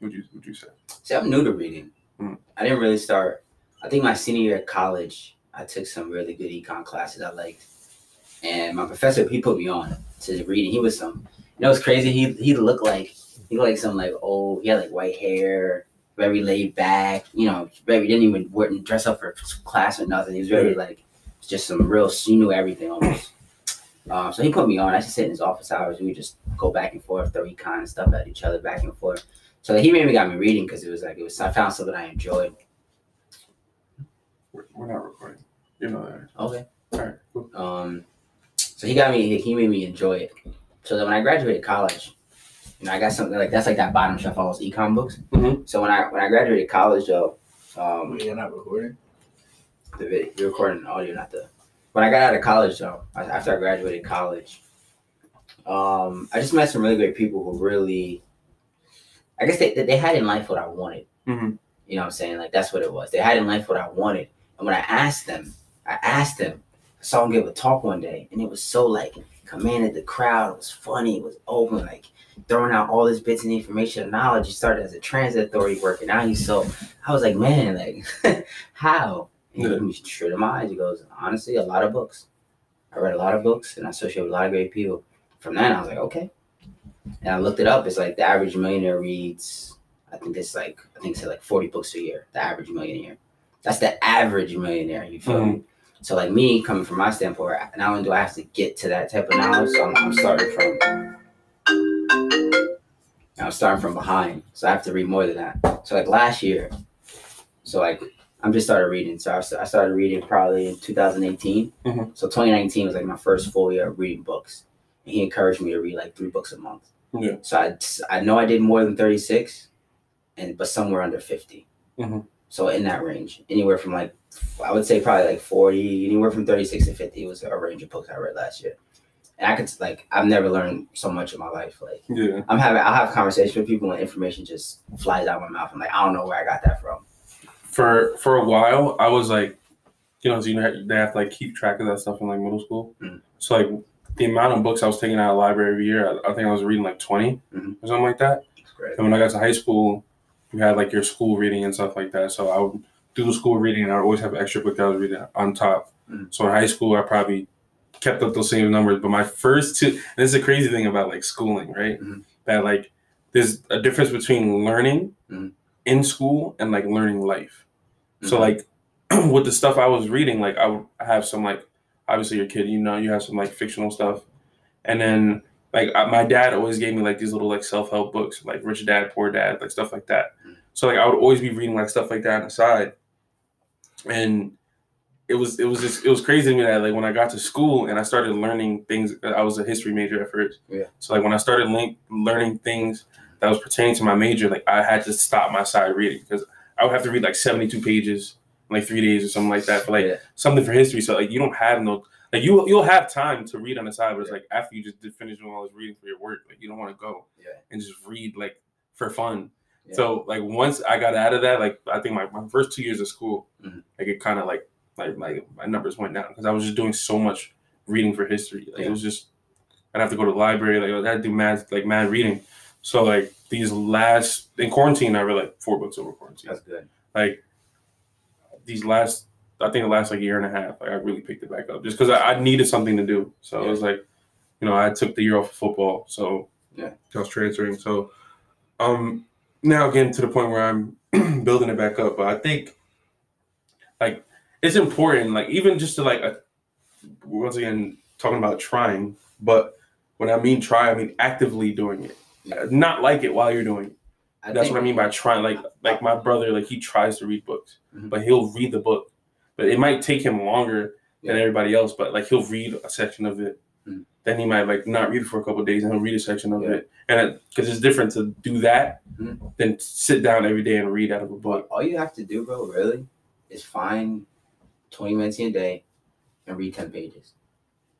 Would you would you say? See, I'm new to reading. Mm. I didn't really start. I think my senior year of college, I took some really good econ classes I liked, and my professor he put me on to reading. He was some, you know, it's crazy. He he looked like he looked like some like old. He had like white hair, very laid back. You know, very didn't even wear, dress up for class or nothing. He was very like just some real. He knew everything almost. [clears throat] Um, so he put me on. I to sit in his office hours. We just go back and forth, throw econ and stuff at each other, back and forth. So he maybe got me reading because it was like it was. I found something I enjoyed. We're, we're not recording. You know that. Okay. All right. Cool. Um, so he got me. He made me enjoy it. So then when I graduated college, you know, I got something like that's like that bottom shelf all those econ books. Mhm. So when I when I graduated college, though, um, You're not recording? the video, you're recording the audio, not the. When I got out of college, though, after I graduated college, um, I just met some really great people who really, I guess they they had in life what I wanted. Mhm. You know what I'm saying? Like that's what it was. They had in life what I wanted. And when I asked them, I asked them, I saw them give a talk one day, and it was so like commanded the crowd. It was funny. It was open, like throwing out all this bits and information and knowledge. He started as a transit authority worker. Now he's so. I was like, man, like [laughs] how? And he looked me straight in my eyes. He goes, honestly, a lot of books. I read a lot of books, and I associate with a lot of great people. From then, I was like, okay. And I looked it up. It's like the average millionaire reads. I think it's like I think it's like forty books a year. The average millionaire. That's the average millionaire. You feel mm-hmm. me? So like me coming from my standpoint, not only do I have to get to that type of knowledge, so I'm, I'm starting from. I'm starting from behind, so I have to read more than that. So like last year, so like I'm just started reading. So I, I started reading probably in 2018. Mhm. So 2019 was like my first full year of reading books, and he encouraged me to read like three books a month. Yeah. So I I know I did more than 36, and but somewhere under 50. Mhm. So in that range, anywhere from like I would say probably like 40, anywhere from 36 to 50 was a range of books I read last year. And I could like I've never learned so much in my life. Like Yeah. I'm having I'll have conversations with people and information just flies out of my mouth. I'm like, I don't know where I got that from. For for a while, I was like, you know, so you know, they have to like keep track of that stuff in like middle school. Mhm. So like the amount of books I was taking out of the library every year, I, I think I was reading like 20 Mhm. or something like that. And when I got to high school, you had like your school reading and stuff like that. So I would do the school reading and I always have an extra book that I was reading on top. Mhm. So in high school, I probably kept up those same numbers. But my first two, and this is a crazy thing about like schooling, right? Mhm. That like there's a difference between learning Mhm. in school and like learning life. So Mhm. like [clears throat] with the stuff I was reading, like I would have some like obviously your kid, you know, you have some like fictional stuff, and then like I- my dad always gave me like these little like self help books, like Rich Dad Poor Dad, like stuff like that. Mm. So like I would always be reading like stuff like that on the side, and it was it was just it was crazy to me that like when I got to school and I started learning things. I was a history major at first. Yeah. So like when I started link, learning things that was pertaining to my major, like I had to stop my side reading because I would have to read like seventy two pages in like three days or something like that for like Yeah. something for history. So like you don't have no like you you'll have time to read on the side, but it's Yeah. like after you just did finish doing all this reading for your work, like you don't want to go Yeah. and just read like for fun. Yeah. So like once I got out of that, like I think my, my first two years of school, Mhm. like it kind of like like like my numbers went down because I was just doing so much reading for history. Like Yeah. it was just I'd have to go to the library, like I'd do mad like mad reading. So like these last in quarantine, I read like four books over quarantine. That's good. Like these last, I think the last like year and a half, like I really picked it back up just because I, I needed something to do. So it was like, you know, I took the year off of football, so Yeah. I was transferring. So um now getting to the point where I'm [clears throat] building it back up, but I think like it's important, like even just to like uh, once again talking about trying, but when I mean try, I mean actively doing it, Yeah. not like it while you're doing it. I That's what I mean by trying. Like like my brother, like he tries to read books, Mhm. but he'll read the book, but it might take him longer than everybody else. But like he'll read a section of it, Mhm. Then he might like not read it for a couple days, and he'll read a section of Yeah. it, and because it's different to do that Mhm. than sit down every day and read out of a book. All you have to do, bro, really, is find 20 minutes in a day and read 10 pages.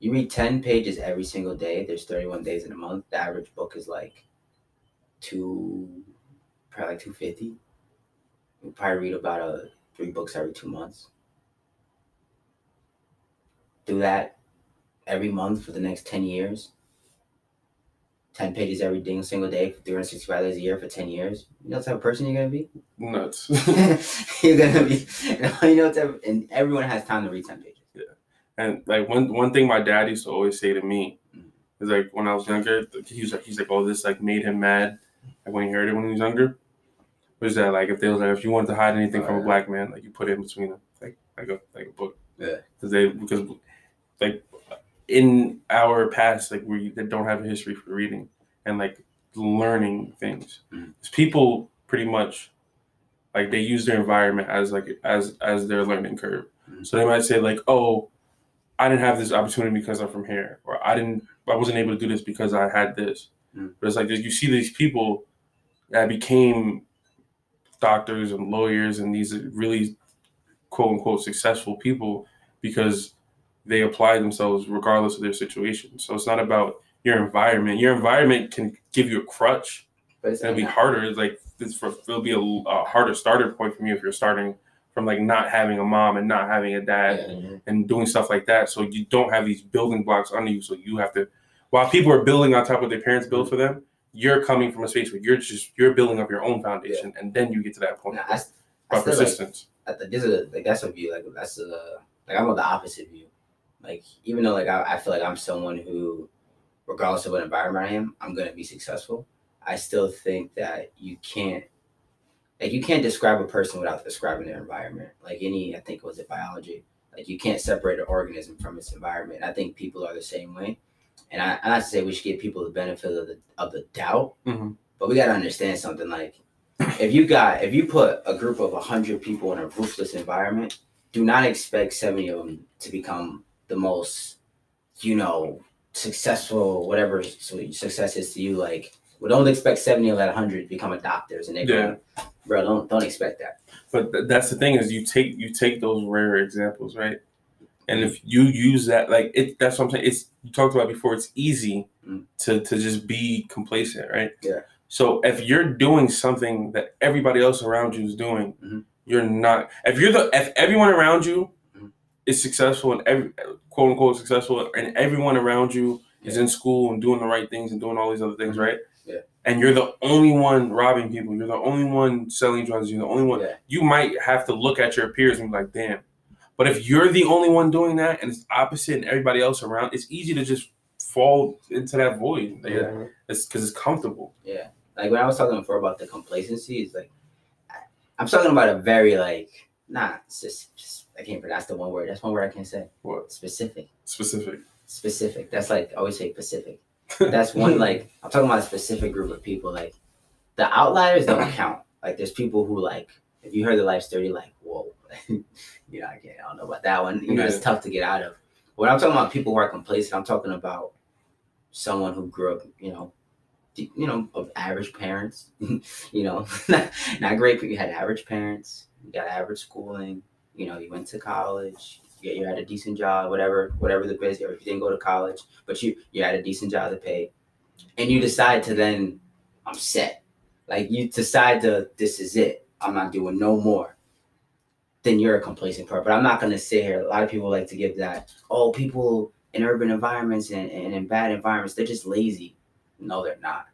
You read 10 pages every single day. There's 31 days in a month. The average book is like two, probably like 250. You probably read about uh, three books every two months. Do that every month for the next 10 years. 10 pages every single day for 365 days a year for 10 years. You know what type of person you're going to be? Nuts. [laughs] you're gonna be, [laughs] you know, to, and everyone has time to read ten pages. Yeah. And like one one thing my dad used to always say to me Mhm. is like when I was younger, he was like he's like, oh, this like made him mad. Like when he heard it when he was younger, was that like if they was like if you wanted to hide anything Oh, from a black man, like you put it in between them, like like a like a book. Yeah. Because they because like in our past, like we that don't have a history for reading and like learning things. Mhm. People pretty much like they use their environment as like as as their learning curve. Mhm. So they might say like, oh, I didn't have this opportunity because I'm from here, or I didn't, I wasn't able to do this because I had this. Mm. But it's like you see these people that became doctors and lawyers and these really quote unquote successful people because they apply themselves regardless of their situation. So it's not about your environment. Your environment can give you a crutch. But it's It'll be harder. It's like this for it'll be a, a harder starter point for you if you're starting from like not having a mom and not having a dad Yeah. and doing stuff like that. So you don't have these building blocks under you. So you have to, while people are building on top of what their parents built mm-hmm. for them, you're coming from a space where you're just you're building up your own foundation, and then you get to that point Nah, I, I like, persistence. I th- this is a, like that's a view like that's a like I'm on the opposite view. Like even though like I, I feel like I'm someone who, regardless of what environment I am, I'm gonna be successful. I still think that you can't like you can't describe a person without describing their environment. Like any I think it was it biology. Like you can't separate an organism from its environment. I think people are the same way. And I, I not to say we should give people the benefit of the of the doubt, Mhm. but we gotta understand something like if you got if you put a group of 100 people in a roofless environment do not expect 70 of them to become the most you know successful whatever success is to you like we don't expect 70 of that 100 become adopters and Yeah. going bro don't don't expect that But th- that's the thing is you take you take those rare examples, right? And if you use that, like it, that's what I'm saying. It's you talked about before. It's easy Mm. to to just be complacent, right? Yeah. So if you're doing something that everybody else around you is doing, Mhm. you're not. If you're the if everyone around you. Is successful and every quote unquote successful, and everyone around you is in school and doing the right things and doing all these other things, Mhm. right? Yeah. And you're the only one robbing people. You're the only one selling drugs. You're the only one yeah you might have to look at your peers and be like, damn. But if you're the only one doing that and it's opposite and everybody else around, it's easy to just fall into that void. Like, Mhm. It's because it's comfortable. yeah like when i was talking before about the complacency it's like i'm talking about a very like not just i can't pronounce the one word that's one word i can't say What? specific Specific. specific. That's like I always say Pacific. [laughs] That's one like I'm talking about a specific group of people. Like the outliers don't [clears throat] count. Like there's people who like if you heard the life story, like whoa. [laughs] you know, I can't. I don't know about that one. You know, it's tough to get out of. When I'm talking about people who are complacent, I'm talking about someone who grew up, you know, you know, of average parents. [laughs] you know, not, not great, but you had average parents. You got average schooling. You know, you went to college. You, you had a decent job, whatever, whatever the best. Or if you didn't go to college, but you you had a decent job to pay, and you decide to then, I'm set. Like you decide to, this is it. I'm not doing no more then you're a complacent person. But I'm not gonna sit here. A lot of people like to give that, oh, people in urban environments and, and in bad environments, they're just lazy. No, they're not.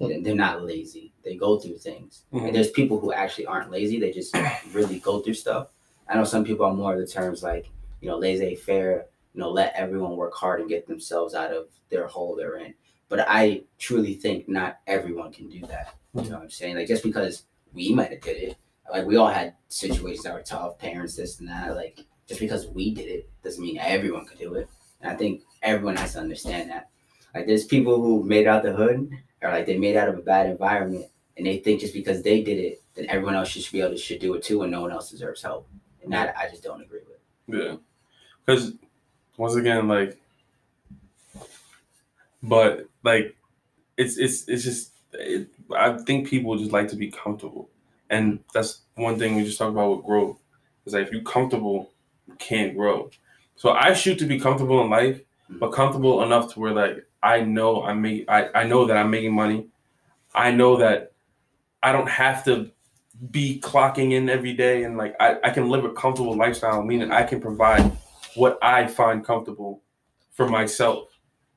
They're they're not lazy. They go through things. Mhm. And there's people who actually aren't lazy. They just really go through stuff. I know some people are more of the terms like, you know, laissez faire, you know, let everyone work hard and get themselves out of their hole they're in. But I truly think not everyone can do that. You know what I'm saying? Like just because we might have did it, like we all had situations that were tough, parents, this and that. Like just because we did it doesn't mean everyone could do it. And I think everyone has to understand that. Like there's people who made out the hood or like they made out of a bad environment and they think just because they did it, then everyone else should be able to should do it too and no one else deserves help. And that I just don't agree with. Yeah, because once again, like, but like, it's it's it's just it, I think people just like to be comfortable, and that's one thing we just talked about with growth. Is like if you're comfortable, you can't grow. So I shoot to be comfortable in life, but mm-hmm. comfortable enough to where like I know I make I, I know that I'm making money. I know that I don't have to be clocking in every day and like I, I can live a comfortable lifestyle, meaning I can provide what I find comfortable for myself.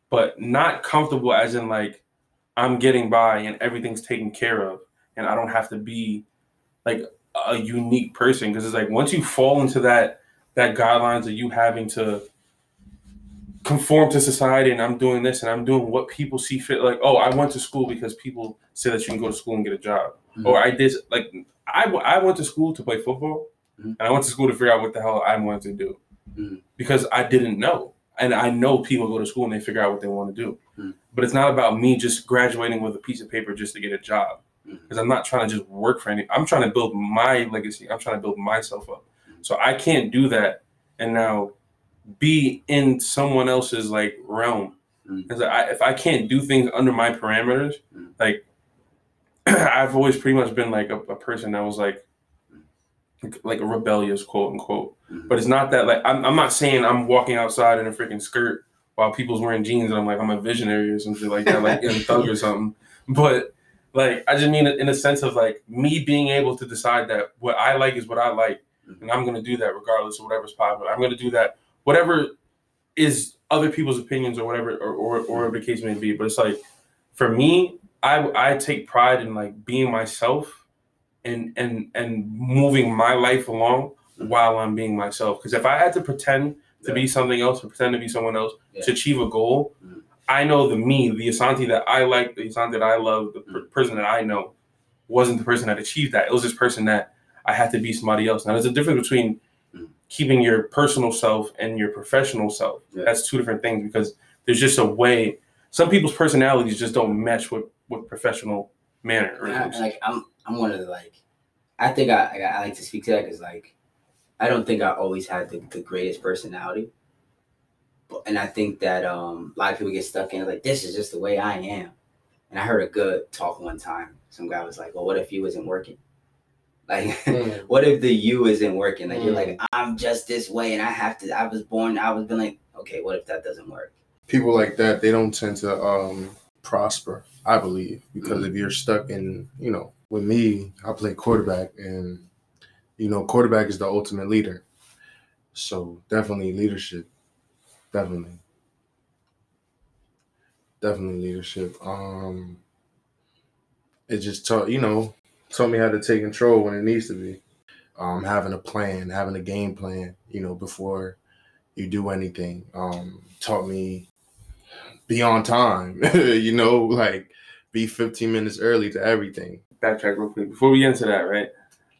But not comfortable as in like I'm getting by and everything's taken care of and I don't have to be like a unique person. Because it's like once you fall into that that guidelines of you having to conform to society and I'm doing this and I'm doing what people see fit. Like, oh, I went to school because people say that you can go to school and get a job. Mhm. Or I did like I, w- I went to school to play football Mhm. and I went to school to figure out what the hell I wanted to do Mhm. because I didn't know. And I know people go to school and they figure out what they want to do. Mhm. But it's not about me just graduating with a piece of paper just to get a job. Because I'm not trying to just work for any. I'm trying to build my legacy. I'm trying to build myself up. So I can't do that and now be in someone else's like realm. Because I, if I can't do things under my parameters, like [clears throat] I've always pretty much been like a, a person that was like like a rebellious quote unquote. Mhm. But it's not that like I'm, I'm not saying I'm walking outside in a freaking skirt while people's wearing jeans and I'm like I'm a visionary or some shit like that, like in [laughs] thug or something. But like I just mean in a sense of like me being able to decide that what I like is what I like, and I'm gonna do that regardless of whatever's popular. I'm gonna do that whatever is other people's opinions or whatever or, or, or whatever the case may be. But it's like for me, I I take pride in like being myself and and and moving my life along while I'm being myself. Because if I had to pretend to be something else or pretend to be someone else to achieve a goal, Mhm. I know the me, the Asante that I like, the Asante that I love, the per- person that I know wasn't the person that achieved that. It was this person that I had to be somebody else. Now there's a difference between Mhm. keeping your personal self and your professional self. Yeah. That's two different things because there's just a way some people's personalities just don't match with with professional manner. And I- like I'm, I'm one of the like, I think I, I, I like to speak to that because like, I don't think I always had the, the greatest personality, but and I think that um a lot of people get stuck in like this is just the way I am, and I heard a good talk one time. Some guy was like, well, what if you isn't working? Like, Mm. [laughs] what if the you isn't working? Like you're Mm. like I'm just this way, and I have to. I was born. I was been like, okay, what if that doesn't work? people like that they don't tend to um prosper i believe because if you're stuck in you know with me i play quarterback and you know quarterback is the ultimate leader. So definitely leadership. Definitely. Definitely leadership. Um it just taught you know taught me how to take control when it needs to be. Um having a plan having a game plan you know before you do anything um taught me be on time [laughs] you know like be 15 minutes early to everything backtrack real quick before we get into that, right?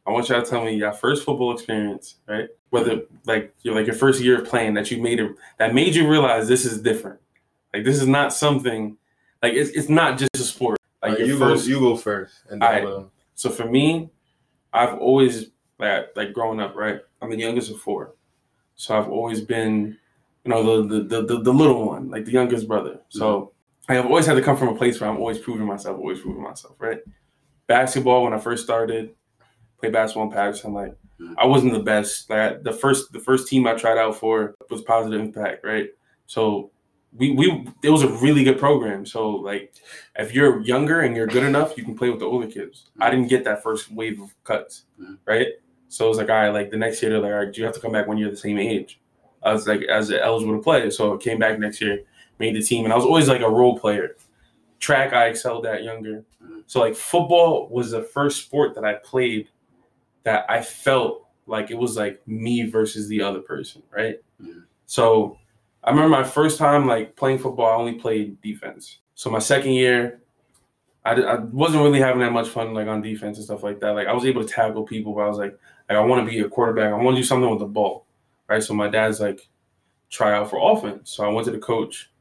I want y'all to tell me your first football experience, right? Whether like you're like your first year of playing that you made it that made you realize this is different. Like this is not something like it's, it's not just a sport. Like your you first go you go first and then we'll- so for me, I've always like like growing up, right? I'm the youngest of four, so I've always been, you know, the the the, the, little one, like the youngest brother. So I have always had to come from a place where I'm always proving myself, always proving myself, right? Basketball when I first started, played basketball in Paterson, like I wasn't the best. Like the first the first team I tried out for was Positive Impact, right? So we we it was a really good program. So like if you're younger and you're good enough, you can play with the older kids. I didn't get that first wave of cuts, Mhm. right? So it was like, all right, like the next year they're like, all right, you have to come back when you're the same age. I was like as eligible to play. So I came back next year, made the team, and I was always like a role player. Track I excelled at younger. So like football was the first sport that I played that I felt like it was like me versus the other person, right? Mhm. So I remember my first time like playing football, I only played defense. So my second year, I, I wasn't really having that much fun like on defense and stuff like that. Like I was able to tackle people, but I was like, like I want to be a quarterback. I want to do something with the ball, right? So my dad's like, try out for offense. So I went to the coach.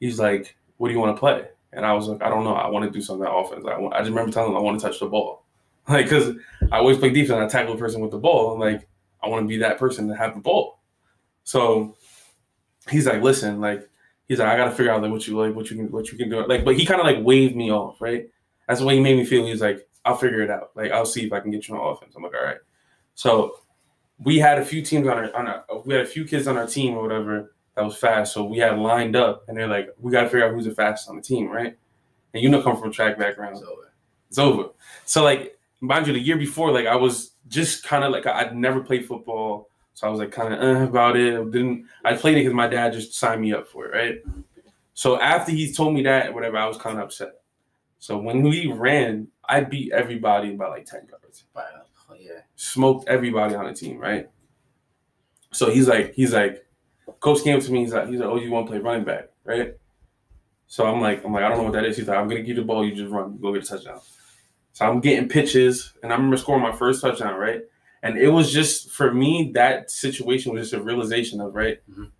He's like, what do you want to play? And I was like, I don't know. I want to do something on offense. I, want, I just remember telling him I want to touch the ball, [laughs] like because I always play defense. And I tackle a person with the ball. and like I want to be that person to have the ball. So he's like, listen, like he's like, I gotta figure out like what you like, what you can, what you can do. Like, but he kind of like waved me off, right? That's the way he made me feel. He's like, I'll figure it out. Like, I'll see if I can get you on offense. I'm like, all right. So we had a few teams on our, on our we had a few kids on our team or whatever that was fast. So we had lined up, and they're like, we gotta figure out who's the fastest on the team, right? And you know, come from a track background, It's over. it's over. So like, mind you, the year before, like I was just kind of like I'd never played football, so I was like kind of uh, about it. Didn't I played it because my dad just signed me up for it, right? So after he told me that, whatever, I was kind of upset. So when we ran, I beat everybody by like ten yards, Wow. Smoked everybody on the team, right? So he's like, he's like, coach came to me. He's like, he's like, oh, you want to play running back, right? So I'm like, I'm like, I don't know what that is. He's like, I'm gonna give you the ball. You just run, go get a touchdown. So I'm getting pitches, and I remember scoring my first touchdown, right? And it was just for me that situation was just a realization of right. Mhm.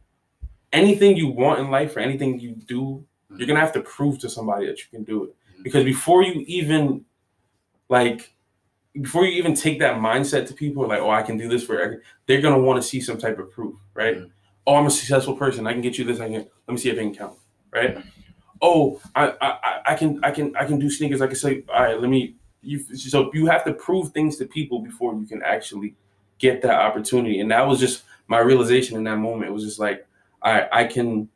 Anything you want in life or anything you do, you're gonna have to prove to somebody that you can do it. Mhm. Because before you even like before you even take that mindset to people like, oh, I can do this for they're gonna want to see some type of proof, right? Mhm. Oh, I'm a successful person. I can get you this. I can let me see if I can count, right? Oh, I, I I- I can I can I can do sneakers. I can say, all right, let me. You so you have to prove things to people before you can actually get that opportunity, and that was just my realization in that moment. It was just like, I I can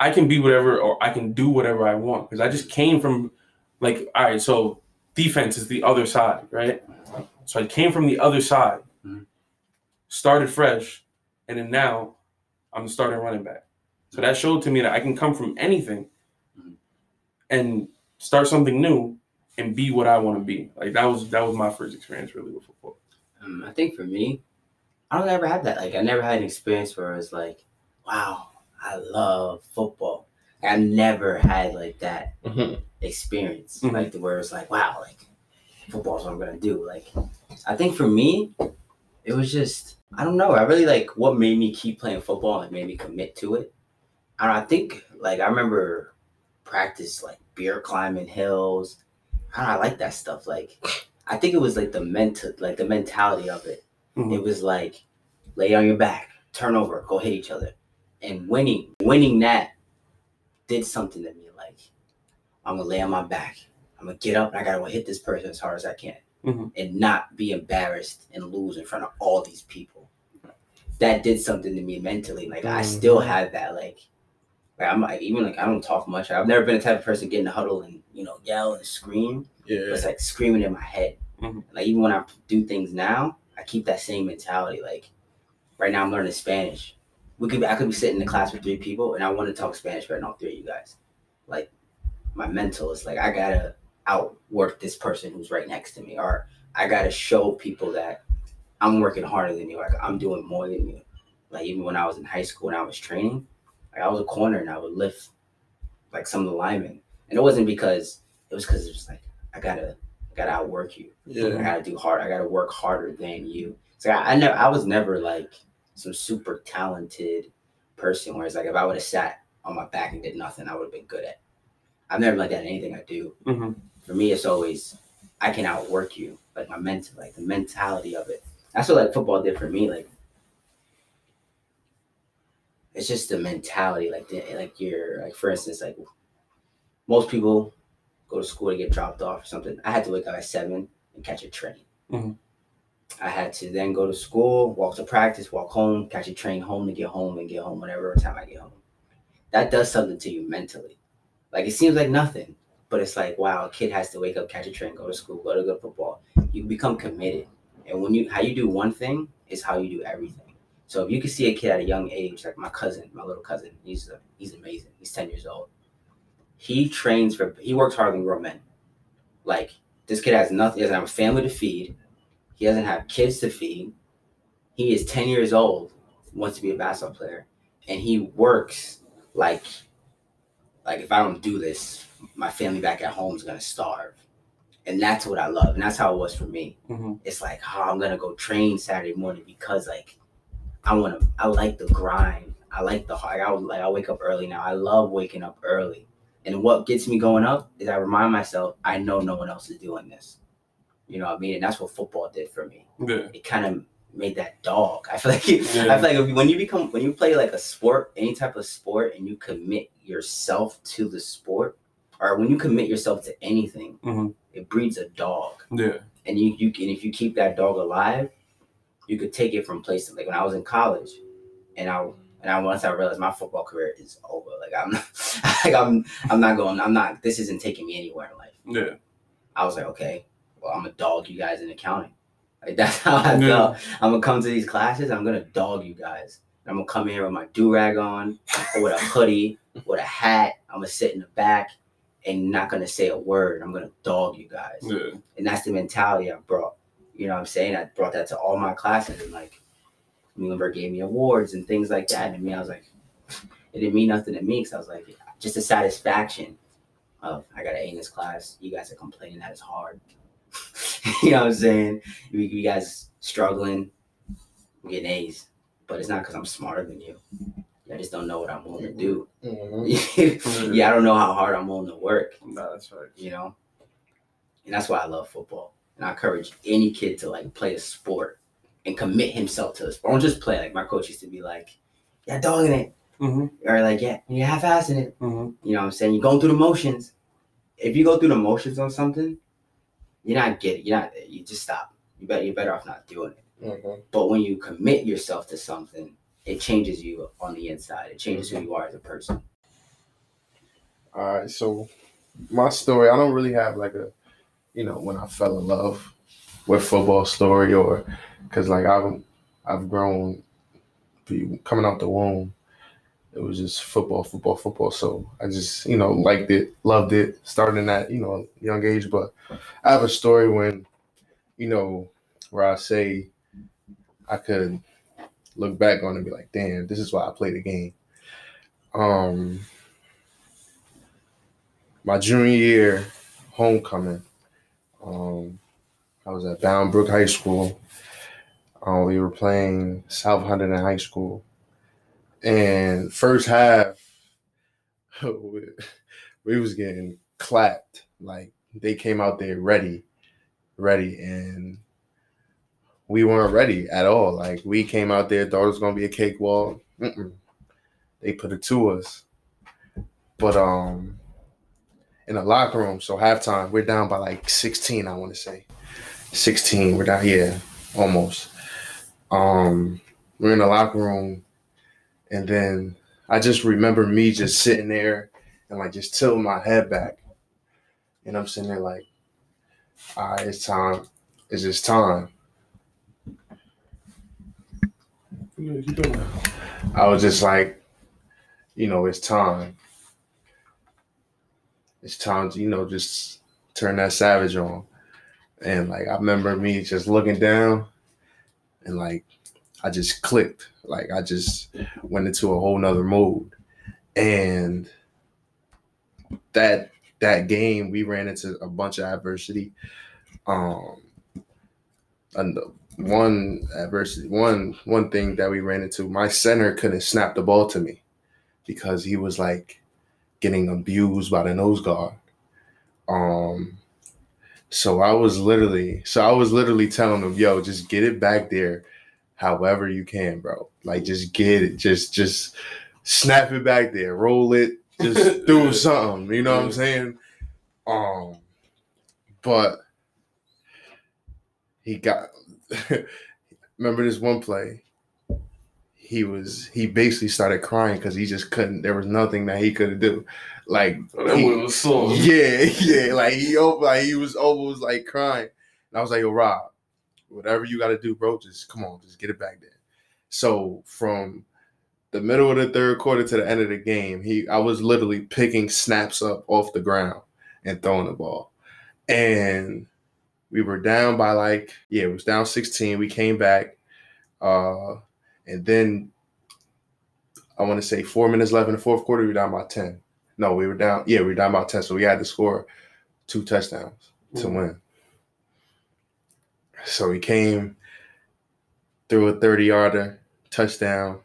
I can be whatever or I can do whatever I want because I just came from like all right, so defense is the other side, right? So I came from the other side, Mhm. started fresh, and then now I'm the starting running back. So that showed to me that I can come from anything Mhm. and start something new and be what I want to be. Like that was that was my first experience really with football. Um, I think for me, I don't ever had that. Like I never had an experience where it's like, wow, I love football. I never had like that experience. Mhm. Like the where it's like, wow, like football's what I'm gonna do. Like I think for me, it was just I don't know. I really like what made me keep playing football and made me commit to it. I don't I think like I remember practice like beer climbing hills. I don't know, I like that stuff. Like I think it was like the mental like the mentality of it. Mhm. It was like lay on your back, turn over, go hit each other. And winning, winning that did something to me. Like, I'm gonna lay on my back. I'm gonna get up and I gotta hit this person as hard as I can. Mhm. And not be embarrassed and lose in front of all these people. That did something to me mentally. Like I still have that like like I'm like even like I don't talk much. I've never been the type of person getting in a huddle and you know yell and scream. Yeah. It's like screaming in my head. Mhm. Like even when I do things now, I keep that same mentality. Like right now, I'm learning Spanish. We could I could be sitting in the class with three people, and I want to talk Spanish better than all three of you guys. Like my mental is like I gotta outwork this person who's right next to me, or I gotta show people that I'm working harder than you. Like I'm doing more than you. Like even when I was in high school and I was training, like I was a corner and I would lift like some of the linemen, and it wasn't because it was because it was like I gotta I gotta outwork you. yeah. I gotta do hard. I gotta work harder than you. So I, I never, I was never like some super talented person. Whereas like if I would have sat on my back and did nothing, I would have been good at. I've never like that in anything I do. Mhm. For me, it's always I can outwork you. Like my mental, like the mentality of it. that's what like football did for me. Like it's just the mentality. Like the, like you're like for instance, like most people go to school to get dropped off or something. I had to wake up at seven and catch a train. Mhm. I had to then go to school, walk to practice, walk home, catch a train home to get home and get home whenever time I get home. That does something to you mentally. Like it seems like nothing, but it's like wow, a kid has to wake up, catch a train, go to school, go to good football. You become committed, and when you how you do one thing is how you do everything. So if you can see a kid at a young age, like my cousin, my little cousin, he's a, he's amazing. He's ten years old. He trains for he works harder than grown men. Like this kid has nothing. He doesn't have a family to feed. He doesn't have kids to feed. He is ten years old, wants to be a basketball player, and he works like like if I don't do this, my family back at home is gonna starve. And that's what I love. And that's how it was for me. Mhm. It's like, oh, I'm gonna go train Saturday morning because like I wanna I like the grind. I like the like I like I wake up early now. I love waking up early. And what gets me going up is I remind myself I know no one else is doing this. You know what I mean? And that's what football did for me Yeah. it kind of made that dog. I feel like [laughs] Yeah. I feel like if, when you become when you play like a sport, any type of sport, and you commit yourself to the sport, or when you commit yourself to anything, Mhm. it breeds a dog. Yeah. And you you can if you keep that dog alive, you could take it from place to like when I was in college, and I and I once I realized my football career is over. Like I'm [laughs] like I'm I'm not going. I'm not. This isn't taking me anywhere in life. Yeah. I was like, okay, well, I'm gonna dog you guys in accounting. Like that's how I Yeah. felt. I'm gonna come to these classes. I'm gonna dog you guys. I'm gonna come here with my do rag on, or with a hoodie, with a hat. I'm gonna sit in the back and not gonna say a word. I'm gonna dog you guys, Yeah. and that's the mentality I brought. You know what I'm saying? I brought that to all my classes, and like Muhlenberg gave me awards and things like that. And to me, I was like, it didn't mean nothing to me because I was like, just the satisfaction of I got an A in this class. You guys are complaining that it's hard. [laughs] you know what I'm saying? You, you guys struggling, I'm getting A's, but it's not because I'm smarter than you. I just don't know what I'm willing to do. [laughs] Mhm. [laughs] yeah, I don't know how hard I'm willing to work. Nah, that's right. You know, and that's why I love football. And I encourage any kid to like play a sport and commit himself to the sport. Don't just play. Like my coach used to be like, "Yeah, dogging it," Mm-hmm. or like, "Yeah, you're half-assing it." Mm-hmm. You know what I'm saying? You're going through the motions. If you go through the motions on something, you're not getting. You're not. You just stop. You better. You're better off not doing it. Mhm. But when you commit yourself to something, it changes you on the inside. It changes who you are as a person. All right, so my story, I don't really have like a, you know, when I fell in love with football story or, cause like I've I've grown, coming out the womb, it was just football, football, football. So I just you know liked it, loved it, starting at you know young age. But I have a story when, you know, where I say I could look back on and be like, damn, this is why I played the game. Um my junior year homecoming. Um, I was at Bound Brook High School. Uh, we were playing South Hunterdon High School, and first half, [laughs] we was getting clapped. Like they came out there ready, ready, and we weren't ready at all. Like we came out there thought it was gonna be a cakewalk. Mm-mm. They put it to us, but um in the locker room. So halftime, we're down by like 16, I want to say. 16, we're down, yeah, almost. Um, we're in the locker room, and then I just remember me just sitting there and like just tilting my head back. And I'm sitting there like, all right, it's time. It's just time. Keep going. I was just like, you know, it's time. It's time to, you know, just turn that savage on. And like I remember me just looking down and like I just clicked. Like I just went into a whole nother mode. And that that game we ran into a bunch of adversity. Um and one adversity one one thing that we ran into my center couldn't snap the ball to me because he was like getting abused by the nose guard um So I was literally, so I was literally telling him, "Yo, just get it back there, however you can, bro. Like, just get it, just, just snap it back there, roll it, just [laughs] do something. You know what I'm saying? Um, but he got. [laughs] remember this one play? He was he basically started crying because he just couldn't. There was nothing that he could do. Like that he- was sore. [laughs] yeah, yeah. Like he like he was almost like crying. And I was like, yo, Rob, whatever you gotta do, bro, just come on, just get it back there. So from the middle of the third quarter to the end of the game, he I was literally picking snaps up off the ground and throwing the ball. And we were down by like, yeah, it was down 16. We came back. Uh and then I want to say four minutes left in the fourth quarter, we were down by 10. No, we were down. Yeah, we were down by 10. So we had to score two touchdowns to Mhm. win. So we came, threw a 30 yarder, touchdown.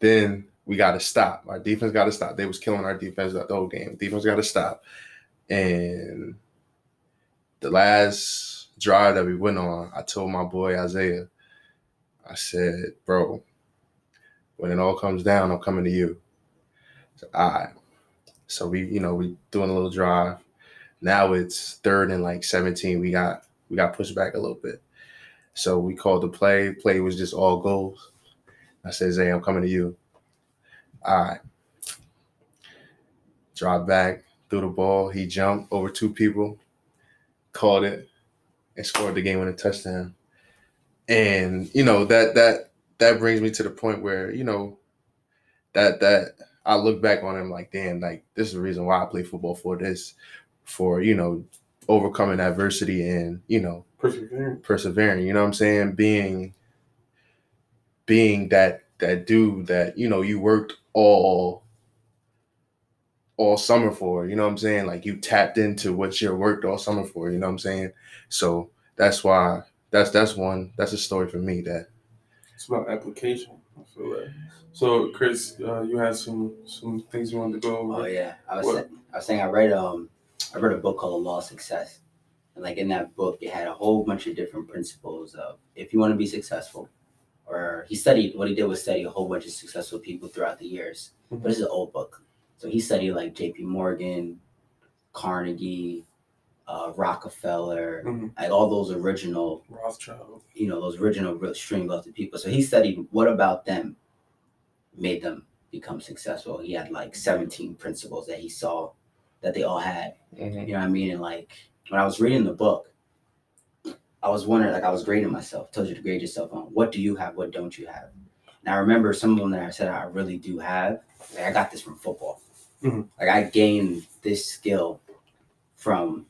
Then we got to stop. Our defense got to stop. They was killing our defense the whole game. Defense got to stop. And the last drive that we went on, I told my boy Isaiah, I said, bro, when it all comes down, I'm coming to you. So, all right. So we, you know, we doing a little drive. Now it's third and like 17. We got we got pushed back a little bit. So we called the play. Play was just all goals. I said, Zay, I'm coming to you. All right. Drive back, threw the ball. He jumped over two people, caught it, and scored the game winning touchdown. And you know that that that brings me to the point where you know that that I look back on him like, damn, like this is the reason why I play football for this, for you know overcoming adversity and you know Perseverance. persevering. You know what I'm saying? Being being that that dude that you know you worked all all summer for. You know what I'm saying? Like you tapped into what you worked all summer for. You know what I'm saying? So that's why that's that's one that's a story for me that It's about application. I feel that. So, Chris, uh, you had some some things you wanted to go over. Oh yeah, I was What? saying, I was saying I read um I read a book called The Law of Success, and like in that book, it had a whole bunch of different principles of if you want to be successful, or he studied what he did was study a whole bunch of successful people throughout the years. But this is an old book, so he studied like J.P. Morgan, Carnegie, uh, Rockefeller, Mhm. like all those original Rothschild. you know those original real extreme wealthy people. So he studied what about them made them become successful. He had like 17 principles that he saw that they all had. You know what I mean? And like when I was reading the book, I was wondering, like I was grading myself, told you to grade yourself on what do you have, what don't you have. And I remember some of them that I said I really do have. Like I got this from football. Mhm. Like I gained this skill from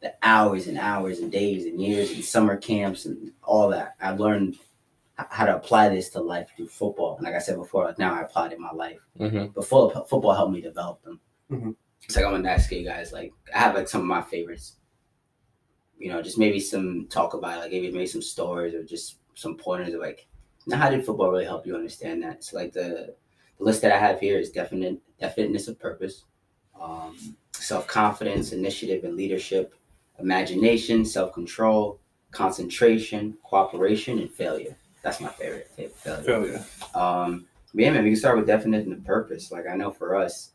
the hours and hours and days and years and summer camps and all that. I've learned how to apply this to life through football. And like I said before, like now I apply it in my life. Mhm. But full, football helped me develop them. Mhm. It's like I'm gonna ask you guys. Like I have like some of my favorites. You know, just maybe some talk about it, like maybe maybe some stories or just some pointers of like, now how did football really help you understand that? So like the the list that I have here is definite definiteness of purpose, um, self confidence, initiative and leadership, imagination, self control, concentration, cooperation, and failure. That's my favorite. favorite failure. Failure. Um, yeah, man, we can start with definition of purpose. Like I know for us,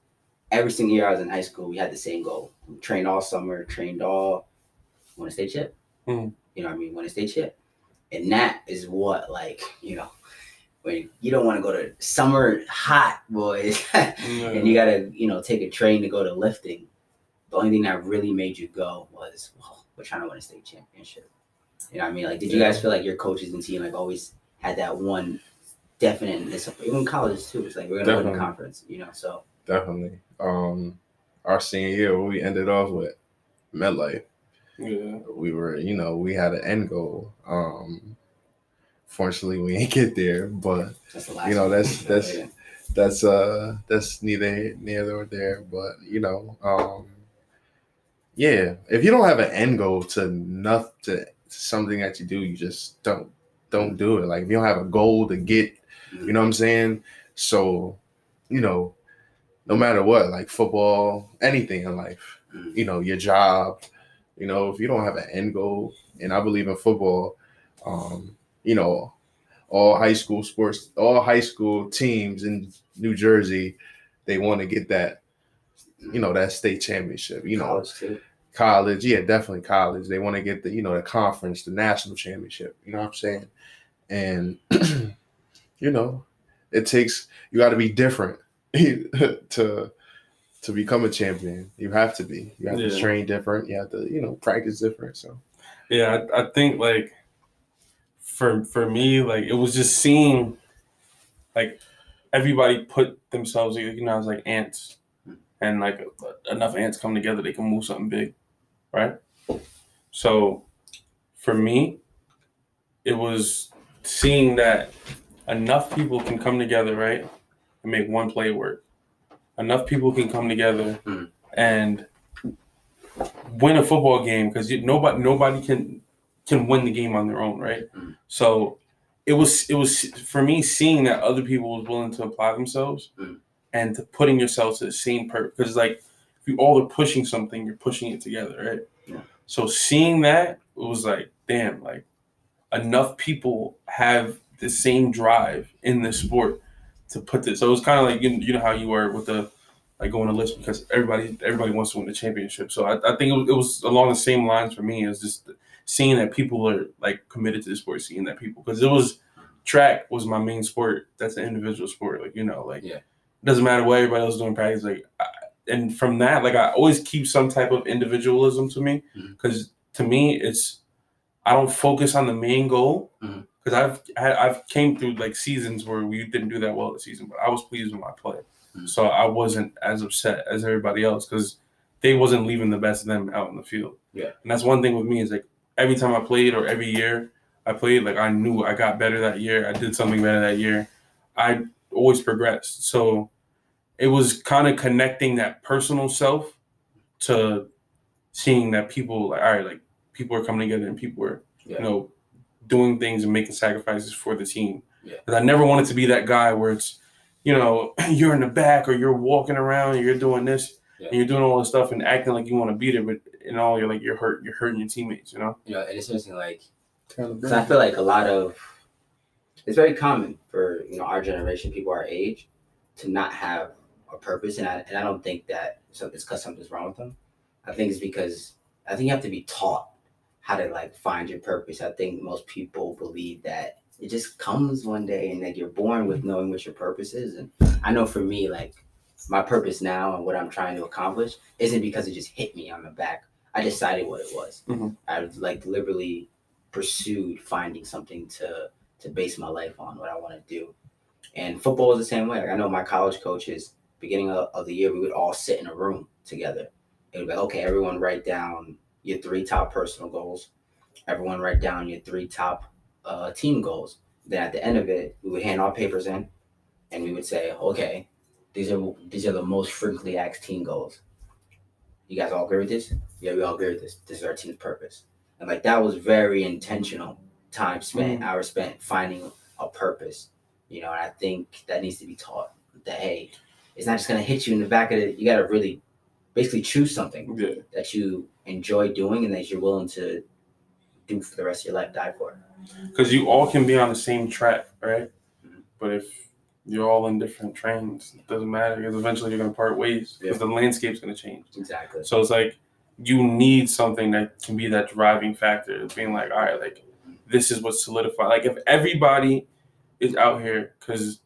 every single year I was in high school, we had the same goal. We trained all summer, trained all want to stay chip. Mhm. You know what I mean? Want to stay chip. And that is what like, you know, when you don't want to go to summer hot, boys, [laughs] and you gotta, you know, take a train to go to lifting. The only thing that really made you go was, well, we're trying to win a state championship. You know what I mean? Like, did you guys feel like your coaches and team like always had that one definiteness? of- Even colleges too. It's like we're gonna win Definitely. the conference. You know, so definitely. Um, our senior year, we ended off with MetLife. Yeah. we were, you know, we had an end goal. Um, fortunately, we ain't get there, but. You know, that's- [laughs] that's- that's uh that's neither near nor there. But you know, um, yeah, if you don't have an end goal to nothing to something that you do, you just don't don't do it. Like if you don't have a goal to get, you know what I'm saying? So, you know, no matter what, like football, anything in life, Mhm. you know, your job, You know, if you don't have an end goal, and I believe in football, um, you know, all high school sports, all high school teams in New Jersey, they want to get that, you know, that state championship. You know, College too. college, yeah, definitely college. They want to get the, you know, the conference, the national championship. You know what I'm saying? And [clears throat] you know, it takes you got to be different [laughs] to to become a champion. You have to be. You have to train different. You have to, you know, practice different. So Yeah, I, I think like for for me, like it was just seeing like everybody put themselves, you know, as like ants, and like enough ants come together, they can move something big, right? So for me, it was seeing that enough people can come together, right, and make one play work. Enough people can come together Mm. and win a football game because nobody nobody can can win the game on their own, right? Mm. So it was it was for me seeing that other people was willing to apply themselves Mm. and to putting yourself to the same purpose because like if you all are pushing something, you're pushing it together, right? Yeah. So seeing that it was like, damn, like enough people have the same drive in this sport to put this. So it was kind of like you, you know how you were with the like going to list because everybody everybody wants to win the championship. So I, I think it was, it was along the same lines for me as just seeing that people are like committed to the sport, seeing that people because it was track was my main sport. That's an individual sport, like you know, like Yeah. it doesn't matter what everybody else is doing practice. Like, I, and from that, like I always keep some type of individualism to me because to me it's I don't focus on the main goal Mhm. because I've I've came through like seasons where we didn't do that well this season, but I was pleased with my play, Mhm. so I wasn't as upset as everybody else because they wasn't leaving the best of them out in the field. Yeah. and that's one thing with me is like every time I played or every year I played, like I knew I got better that year. I did something better that year. I always progressed. So it was kind of connecting that personal self to seeing that people like all right, like people are coming together and people are Yeah. you know doing things and making sacrifices for the team. Yeah. 'Cause I never wanted to be that guy where it's you know [clears throat] you're in the back or you're walking around and you're doing this Yeah. and you're doing all this stuff and acting like you want to beat it, but in all you're like you're hurt, you're hurting your teammates. You know. You know, and it's interesting, like, because I feel like a lot of it's very common for you know our generation, people our age, to not have a purpose, and I and I don't think that so it's because something's wrong with them. I think it's because I think you have to be taught how to like find your purpose. I think most people believe that it just comes one day, and that you're born with knowing what your purpose is. And I know for me, like my purpose now and what I'm trying to accomplish isn't because it just hit me on the back. I decided what it was. Mhm. I like deliberately pursued finding something to to base my life on, what I want to do. And football is the same way. Like I know my college coaches, beginning of, of the year, we would all sit in a room together. It would be like, okay, everyone write down your three top personal goals. Everyone write down your three top uh, team goals. Then at the end of it, we would hand our papers in, and we would say, okay, these are these are the most frequently asked team goals. You guys all agree with this? Yeah, we all agree with this. This is our team's purpose. And like that was very intentional time spent, hours spent finding a purpose. You know, and I think that needs to be taught that hey, it's not just gonna hit you in the back of it. You gotta really basically choose something Yeah. that you enjoy doing and that you're willing to do for the rest of your life, die for. because you all can be on the same track, right? Mhm. But if you're all in different trains, it doesn't matter because eventually you're gonna part ways because the landscape's gonna change. Exactly. So it's like you need something that can be that driving factor. It's being like, all right, like this is what solidified. Like if everybody is out here because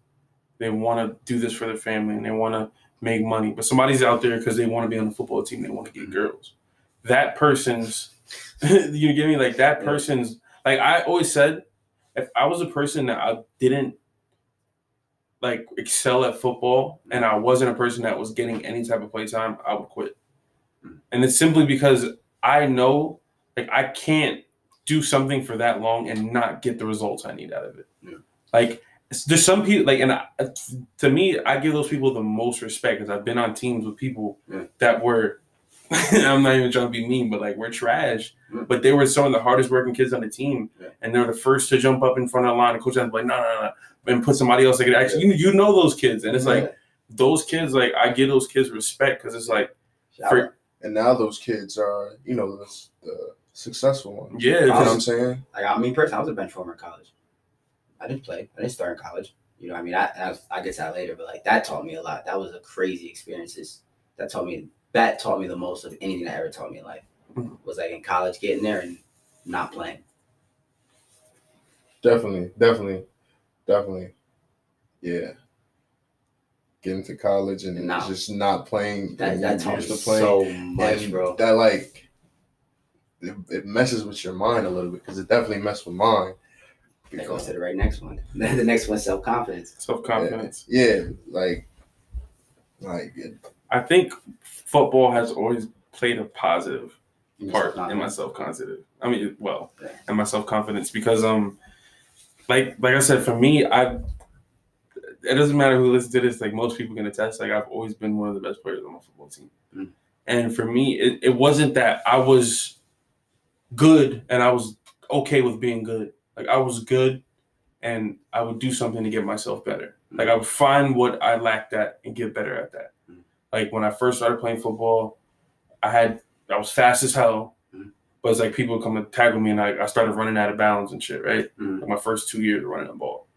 they want to do this for their family and they want to make money, but somebody's out there because they want to be on the football team, they want to get mm-hmm. girls. That person's, [laughs] you get me? Like that person's. Like I always said, if I was a person that I didn't like excel at football and I wasn't a person that was getting any type of playtime, I would quit. Mm. And it's simply because I know like I can't do something for that long and not get the results I need out of it. Yeah. Like there's some people like and I, to me I give those people the most respect because I've been on teams with people Yeah. that were [laughs] I'm not even trying to be mean, but like we're trash. Yeah. But they were some of the hardest working kids on the team, and they're the first to jump up in front of the line. And coach was like, "No, no, no," and put somebody else. Like, actually, you, you know those kids, and it's like those kids. Like, I give those kids respect because it's like for- and now those kids are, you know, the, the successful ones. Yeah, You know what I'm saying? Like I mean, personally, I was a bench warmer in college. I didn't play. I didn't start in college. You know, what I mean, I I, was, I get to that later, but like that taught me a lot. That was a crazy experiences. That taught me that taught me the most of anything that ever taught me in life. Mhm. Was like in college, getting there and not playing. Definitely, definitely, definitely. Yeah. Getting to college and No. just not playing. That and that you're taught me used to playing. so much, and bro. That like it, it messes with your mind a little bit because it definitely messed with mine. That goes to the right next one. [laughs] the next one, self confidence. self confidence. Yeah, like like it, I think football has always played a positive part in my self confidence. I mean, well, Yeah. in my self confidence because um, like like I said, for me, I it doesn't matter who listens to this. Like most people can attest, like I've always been one of the best players on my football team. Mm. And for me, it, it wasn't that I was good and I was okay with being good. Like I was good, and I would do something to get myself better. Like I would find what I lacked at and get better at that. Mm. Like when I first started playing football, I had I was fast as hell, Mm. But it's like people would come and tackle me, and I, I started running out of bounds and shit. Right, Mm. like my first two years of running the ball.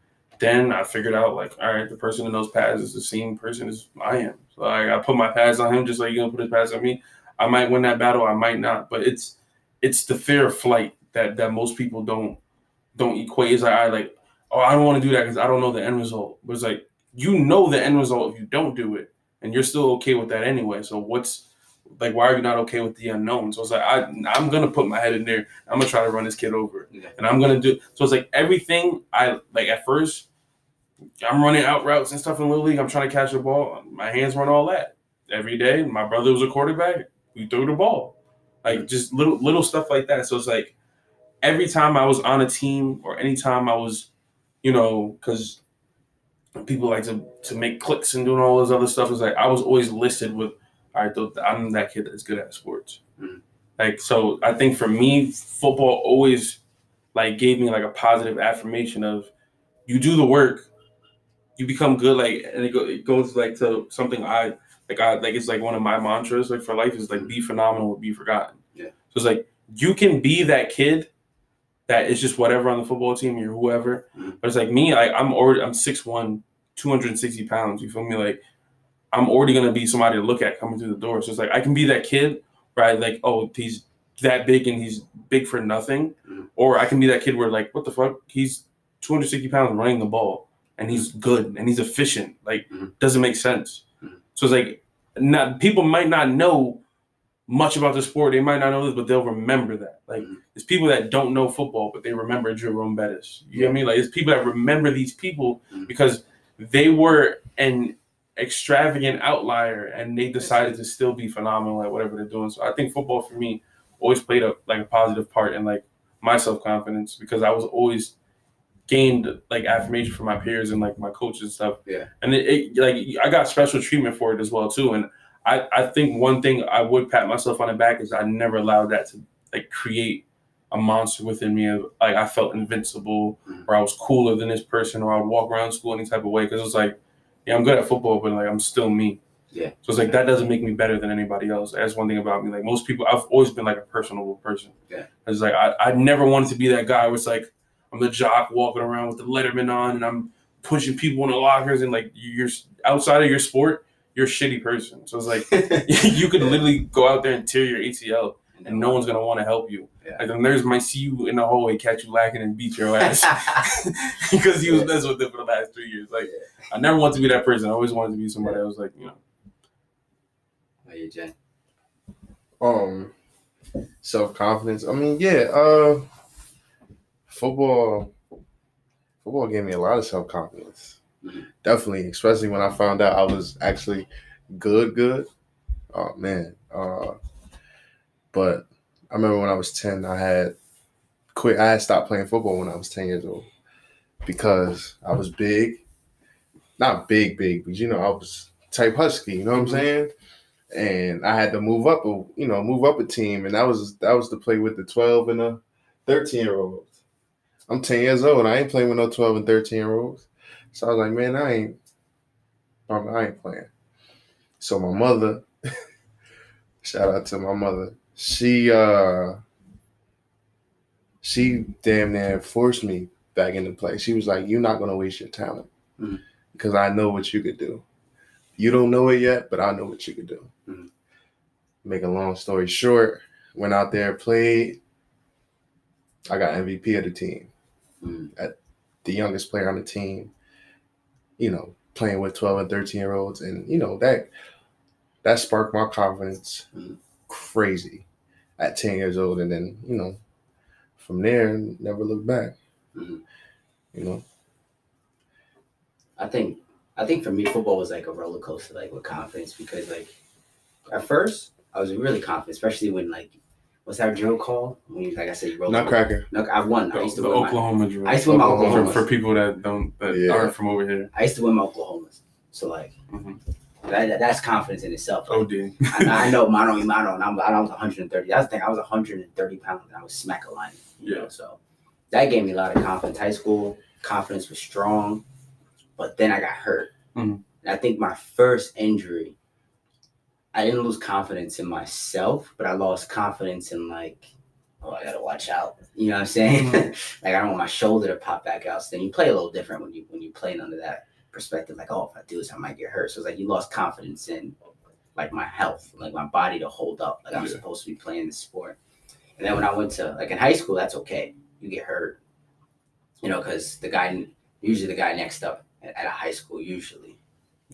Then I figured out like, all right, the person in those pads is the same person as I am. So like, I put my pads on him, just like you're gonna put his pads on me. I might win that battle, I might not, but it's it's the fear of flight that that most people don't don't equate. It's like I like, oh, I don't want to do that because I don't know the end result. But it's like you know the end result if you don't do it, and you're still okay with that anyway. So what's like, why are you not okay with the unknown? So it's like I I'm gonna put my head in there. I'm gonna try to run this kid over, Yeah. and I'm gonna do. So it's like everything I like at first. I'm running out routes and stuff in little league. I'm trying to catch the ball. My hands run all that every day. My brother was a quarterback. We threw the ball, like just little little stuff like that. So it's like every time I was on a team or anytime I was, you know, because people like to to make clicks and doing all this other stuff. It's like I was always listed with, all right, th- I'm that kid that's good at sports. Mhm. Like so, I think for me, football always like gave me like a positive affirmation of you do the work, you become good. Like and it, go, it goes like to something I like. I like it's like one of my mantras like for life is like be phenomenal or be forgotten. Yeah. So it's like you can be that kid that is just whatever on the football team or whoever. Mhm. But it's like me, like I'm already I'm 6'1, 260 pounds. You feel me? Like I'm already gonna be somebody to look at coming through the door. So it's like I can be that kid, right? Like, oh, he's that big and he's big for nothing. Mhm. Or I can be that kid where like, what the fuck? He's 260 pounds running the ball and he's good and he's efficient. Like Mhm. doesn't make sense. Mhm. So it's like not people might not know much about the sport. They might not know this, but they'll remember that. Like Mhm. it's people that don't know football, but they remember Jerome Bettis. You know what I mean? Like it's people that remember these people Mhm. because they were an extravagant outlier and they decided to still be phenomenal at whatever they're doing. So I think football for me always played a like a positive part in like my self confidence because I was always gained like affirmation from my peers and like my coaches and stuff. Yeah. And it, it like I got special treatment for it as well too. And I, I think one thing I would pat myself on the back is I never allowed that to like create a monster within me. Of, like I felt invincible Mhm. or I was cooler than this person or I would walk around school any type of way because it was like, yeah, I'm good at football, but like I'm still me. Yeah. So it's like that doesn't make me better than anybody else. That's one thing about me. Like most people, I've always been like a personable person. Yeah. It's like I, I never wanted to be that guy where it's like I'm the jock walking around with the Letterman on and I'm pushing people in the lockers and like you're outside of your sport, you're a shitty person. So it's like [laughs] [laughs] you could literally go out there and tear your ACL and no one's gonna want to help you. Yeah. Like the nurse might see you in the hallway, catch you lacking, and beat your ass [laughs] because he was messing with it for the last three years. Like I never wanted to be that person. I always wanted to be somebody that was like, you know, Oh, yeah, Jen. um self confidence. I mean, yeah, uh football football gave me a lot of self confidence. Definitely, especially when I found out I was actually good, good. Oh man. Uh but I remember when I was 10, I had quit I had stopped playing football when I was 10 years old because I was big. Not big, big, but you know, I was type husky, you know what I'm Mhm. saying? and I had to move up, a you know, move up a team, and that was that was to play with the twelve and the thirteen year olds. I'm ten years old, and I ain't playing with no twelve and thirteen year olds. So I was like, man, I ain't, I ain't playing. So my mother [laughs] Shout out to my mother. She uh she damn near forced me back into play. She was like, You're not gonna waste your talent. Mhm. Because I know what you could do. You don't know it yet, but I know what you could do. Mhm. Make a long story short, went out there, played. I got MVP of the team. Mm. the youngest player on the team, you know, playing with 12 and 13 year olds. And, you know, that that sparked my confidence Mhm. crazy at 10 years old. And then, you know, from there, never looked back. Mhm. You know, I think I think for me football was like a roller coaster, like with confidence because like at first I was really confident, especially when like what's that drill call? When you like I said you roll Nutcracker. No, I won. I The, used to the win my, Oklahoma drill. I used to win my Oklahoma. for, for people that don't that Yeah. aren't from over here. I used to win my Oklahomas. So like Mhm. that, that- that's confidence in itself. Like, OD. I, I know mano y mano, and I'm, I was 130. That's the thing. I was 130 pounds, and I was smack a line. You know, Yeah. so that gave me a lot of confidence. High school confidence was strong, but then I got hurt, Mhm. and I think my first injury, I didn't lose confidence in myself, but I lost confidence in like, oh, I gotta watch out. You know what I'm saying? [laughs] like I don't want my shoulder to pop back out. So then you play a little different when you when you play under that perspective. Like, oh, if I do this, I might get hurt. So it's like you lost confidence in like my health, like my body to hold up. Like I'm Yeah. supposed to be playing the sport. And then when I went to like in high school, that's okay. You get hurt, you know, because the guy usually the guy next up at a high school usually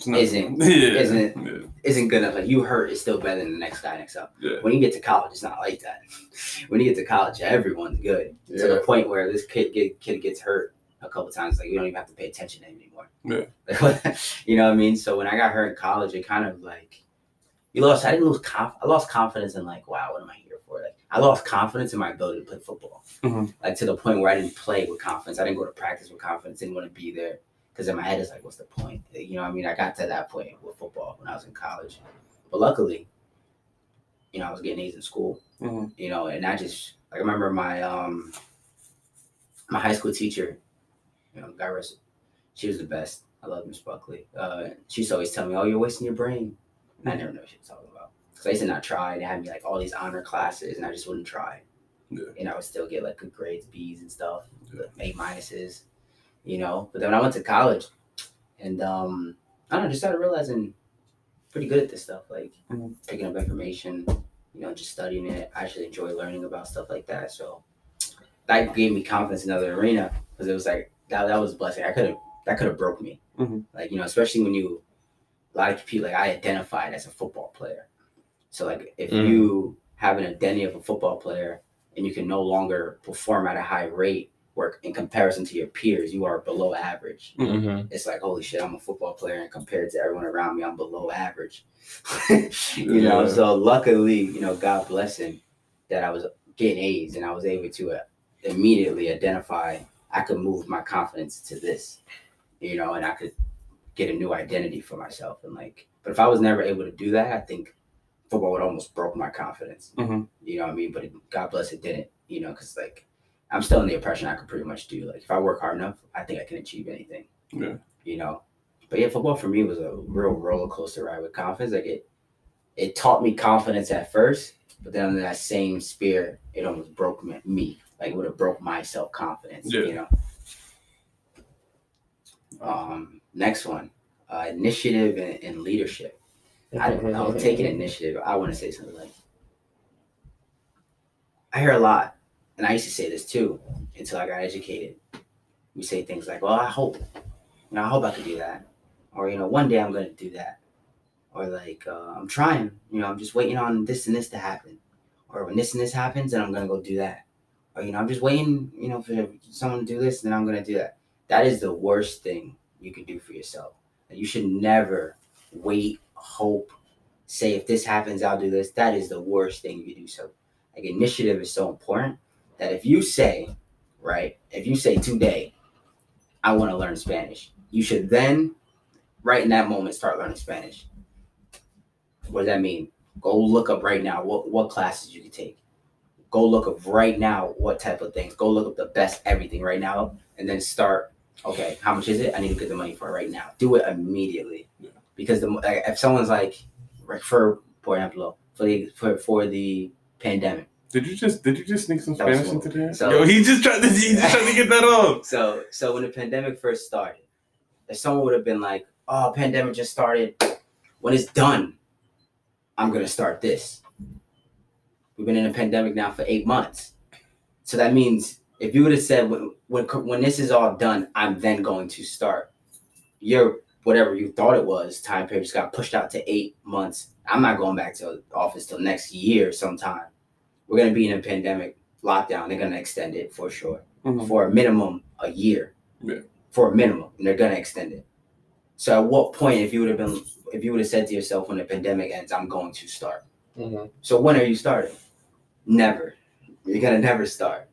Isn't- [laughs] yeah, isn't- Yeah. isn't good enough. Like you hurt is still better than the next guy next up. Yeah. When you get to college, it's not like that. [laughs] When you get to college, everyone's good to the point where this kid get, kid gets hurt a couple times. Like you don't even have to pay attention to him anymore. Yeah. [laughs] you know what I mean? So when I got hurt in college, it kind of like you lost. I didn't lose conf. I lost confidence in like, wow, what am I here for? Like I lost confidence in my ability to play football. Mhm. Like to the point where I didn't play with confidence. I didn't go to practice with confidence. Didn't want to be there because in my head it's like, what's the point? You know what I mean? I got to that point with football when I was in college, but luckily, you know, I was getting A's in school Mhm. you know, and I just I remember my um my high school teacher, you know, God rest, she was the best. I love Miss Buckley. Uh, she used to always tell me, "Oh, you're wasting your brain." And I never know what she was talking about because I used to not try. They had me like all these honor classes, and I just wouldn't try. Yeah. And I would still get like good grades, B's and stuff, Yeah. A minuses, you know. But then when I went to college, and um, I don't know, just started realizing pretty good at this stuff, like Mhm. picking up information, you know, just studying it. I actually enjoy learning about stuff like that. So that gave me confidence in another arena because it was like that, that was a blessing. I could have that could have broke me. Mhm. Like, you know, especially when you a lot of people like I identified as a football player. So like if Mm. you have an identity of a football player and you can no longer perform at a high rate work in comparison to your peers, you are below average. Mm-hmm. it's like holy shit i'm a football player and compared to everyone around me i'm below average. [laughs] You know so luckily you know god blessing that i was getting aids and i was able to uh, immediately identify i could move my confidence to this you know and i could get a new identity for myself. And like but if i was never able to do that i think football would almost broke my confidence. Mhm. you know what i mean? But it, god bless it didn't you know because like i'm still in the impression i could pretty much do like if i work hard enough i think i can achieve anything Yeah. you know. But yeah, football for me was a real roller coaster ride with confidence. Like it, it taught me confidence at first, but then that same spirit, it almost broke me. me. Like it would have broke my self confidence. Yeah. You know. Um, next one, uh, initiative and, and leadership. I, I'll take an initiative. I want to say something like, I hear a lot, and I used to say this too until I got educated. We say things like, "Well, I hope, you know, I hope I could do that," or you know, one day I'm going to do that, or like, uh, "I'm trying, you know, I'm just waiting on this and this to happen," or when this and this happens, then I'm going to go do that, or you know, I'm just waiting, you know, for someone to do this, and then I'm going to do that. That is the worst thing you can do for yourself. You should never wait, hope, say if this happens, I'll do this. That is the worst thing you do. So, like initiative is so important that if you say, right, if you say today, I want to learn Spanish, you should then, right in that moment, start learning Spanish. What does that mean? Go look up right now what what classes you can take. Go look up right now what type of things. Go look up the best everything right now, and then start. Okay, how much is it? I need to get the money for it right now. Do it immediately, because the if someone's like, for por ejemplo, for the for, for the pandemic. Did you just did you just sneak some That Spanish cool. into there? So- Yo, he just tried to he just tried to get that [laughs] off. So so when the pandemic first started, if someone would have been like, "Oh, pandemic just started. When it's done, I'm gonna start this." We've been in a pandemic now for eight months, so that means if you would have said, "When when when this is all done, I'm then going to start," your whatever you thought it was time period just got pushed out to eight months. I'm not going back to office till next year sometime. We're gonna be in a pandemic lockdown. They're gonna extend it for sure Mhm. for a minimum a year. Yeah. For a minimum, and they're gonna extend it. So at what point, if you would have been, if you would have said to yourself, when the pandemic ends, I'm going to start. Mhm. So when are you starting? Never. You're gonna never start.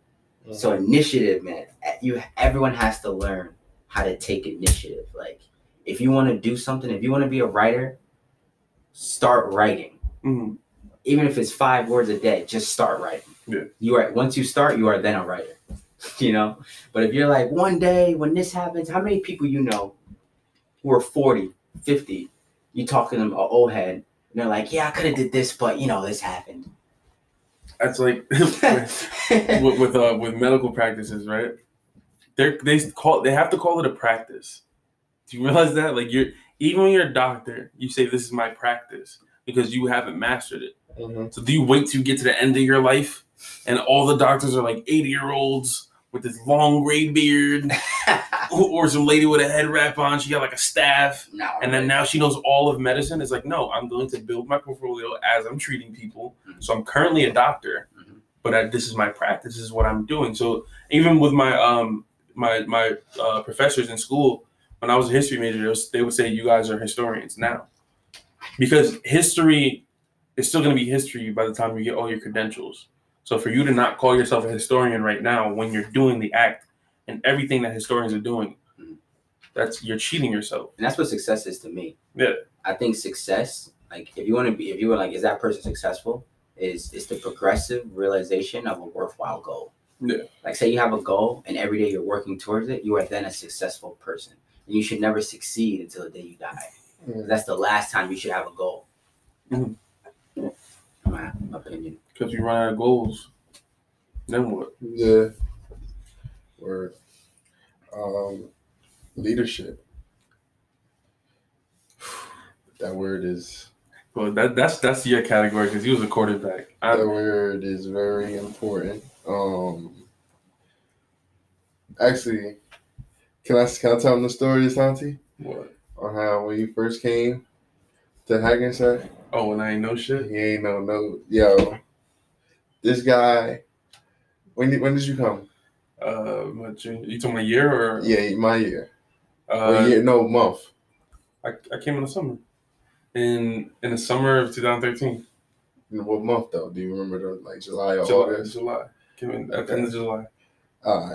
So initiative, man. You everyone has to learn how to take initiative. Like if you want to do something, if you want to be a writer, start writing. Even if it's five words a day, just start writing. Yeah. You are once you start, you are then a writer. [laughs] you know? But if you're like, one day when this happens, how many people you know who are 40, 50, you talk to them an old head, and they're like, Yeah, I could have did this, but you know, this happened. That's like [laughs] with with, uh, with medical practices, right? They they call they have to call it a practice. Do you realize that? Like you're even when you're a doctor, you say this is my practice because you haven't mastered it. Mhm. So do you wait till you get to the end of your life and all the doctors are like 80 year olds with this long gray beard [laughs] or some lady with a head wrap on, she got like a staff, no, and then now she knows all of medicine. It's like, no, I'm going to build my portfolio as I'm treating people. So I'm currently a doctor, Mhm. but I, this is my practice. This is what I'm doing. So even with my um my my uh, professors in school, when I was a history major, they would say you guys are historians now, because history is still going to be history by the time you get all your credentials. So for you to not call yourself a historian right now when you're doing the act and everything that historians are doing, that's you're cheating yourself. And that's what success is to me. Yeah. I think success, like if you want to be, if you were like, is that person successful? Is is the progressive realization of a worthwhile goal. Yeah. Like say you have a goal and every day you're working towards it, you are then a successful person. And you should never succeed until the day you die. Mhm. That's the last time you should have a goal. Mhm. My opinion. Because you run out of goals. Then what? Yeah. Word. Um, leadership. [sighs] That word is Well, that that's that's your category because he was a quarterback. I, that word is very important. Um, actually, can I can I tell them the story, Santi, what? on how when you first came to Hackensack, Oh, and I ain't no shit. he ain't no no yo. This guy, when did, when did you come? Uh, my junior, you talking a year or? Yeah, my year. Uh, Or year, no month. I, I came in the summer. In in the summer of 2013, What month though? Do you remember the like July or July. August? July. Came in at the end of July. All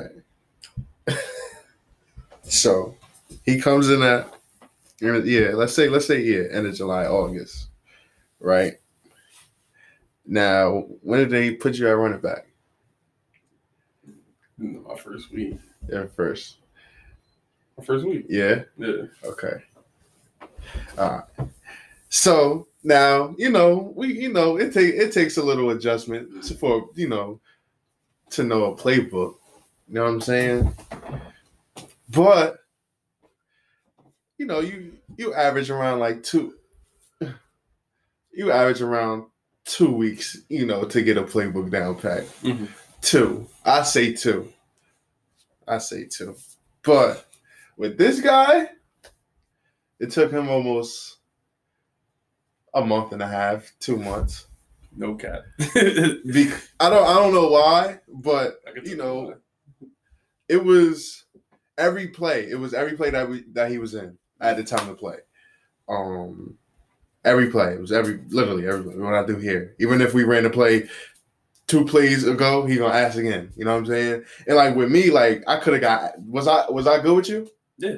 right. [laughs] so he comes in at yeah, let's say let's say yeah, end of July, August, right? Now, when did they put you at running back? My first week. Yeah, first. My first week. Yeah. Yeah. Okay. All right. So now you know we you know it take it takes a little adjustment to- for you know to know a playbook. You know what I'm saying? But you know you you average around like two. [sighs] You average around two weeks, you know, to get a playbook down pat. Mhm. Two, I say two. I say two, but with this guy, it took him almost a month and a half, two months. No cap. [laughs] Be- I don't I don't know why, but you know, it was every play. It was every play that we that he was in at the time to play. Um, every play. It was every literally every play. What I do here, even if we ran the play two plays ago, he gonna ask again. You know what I'm saying? And like with me, like I could have got. Was I was I good with you? Yeah.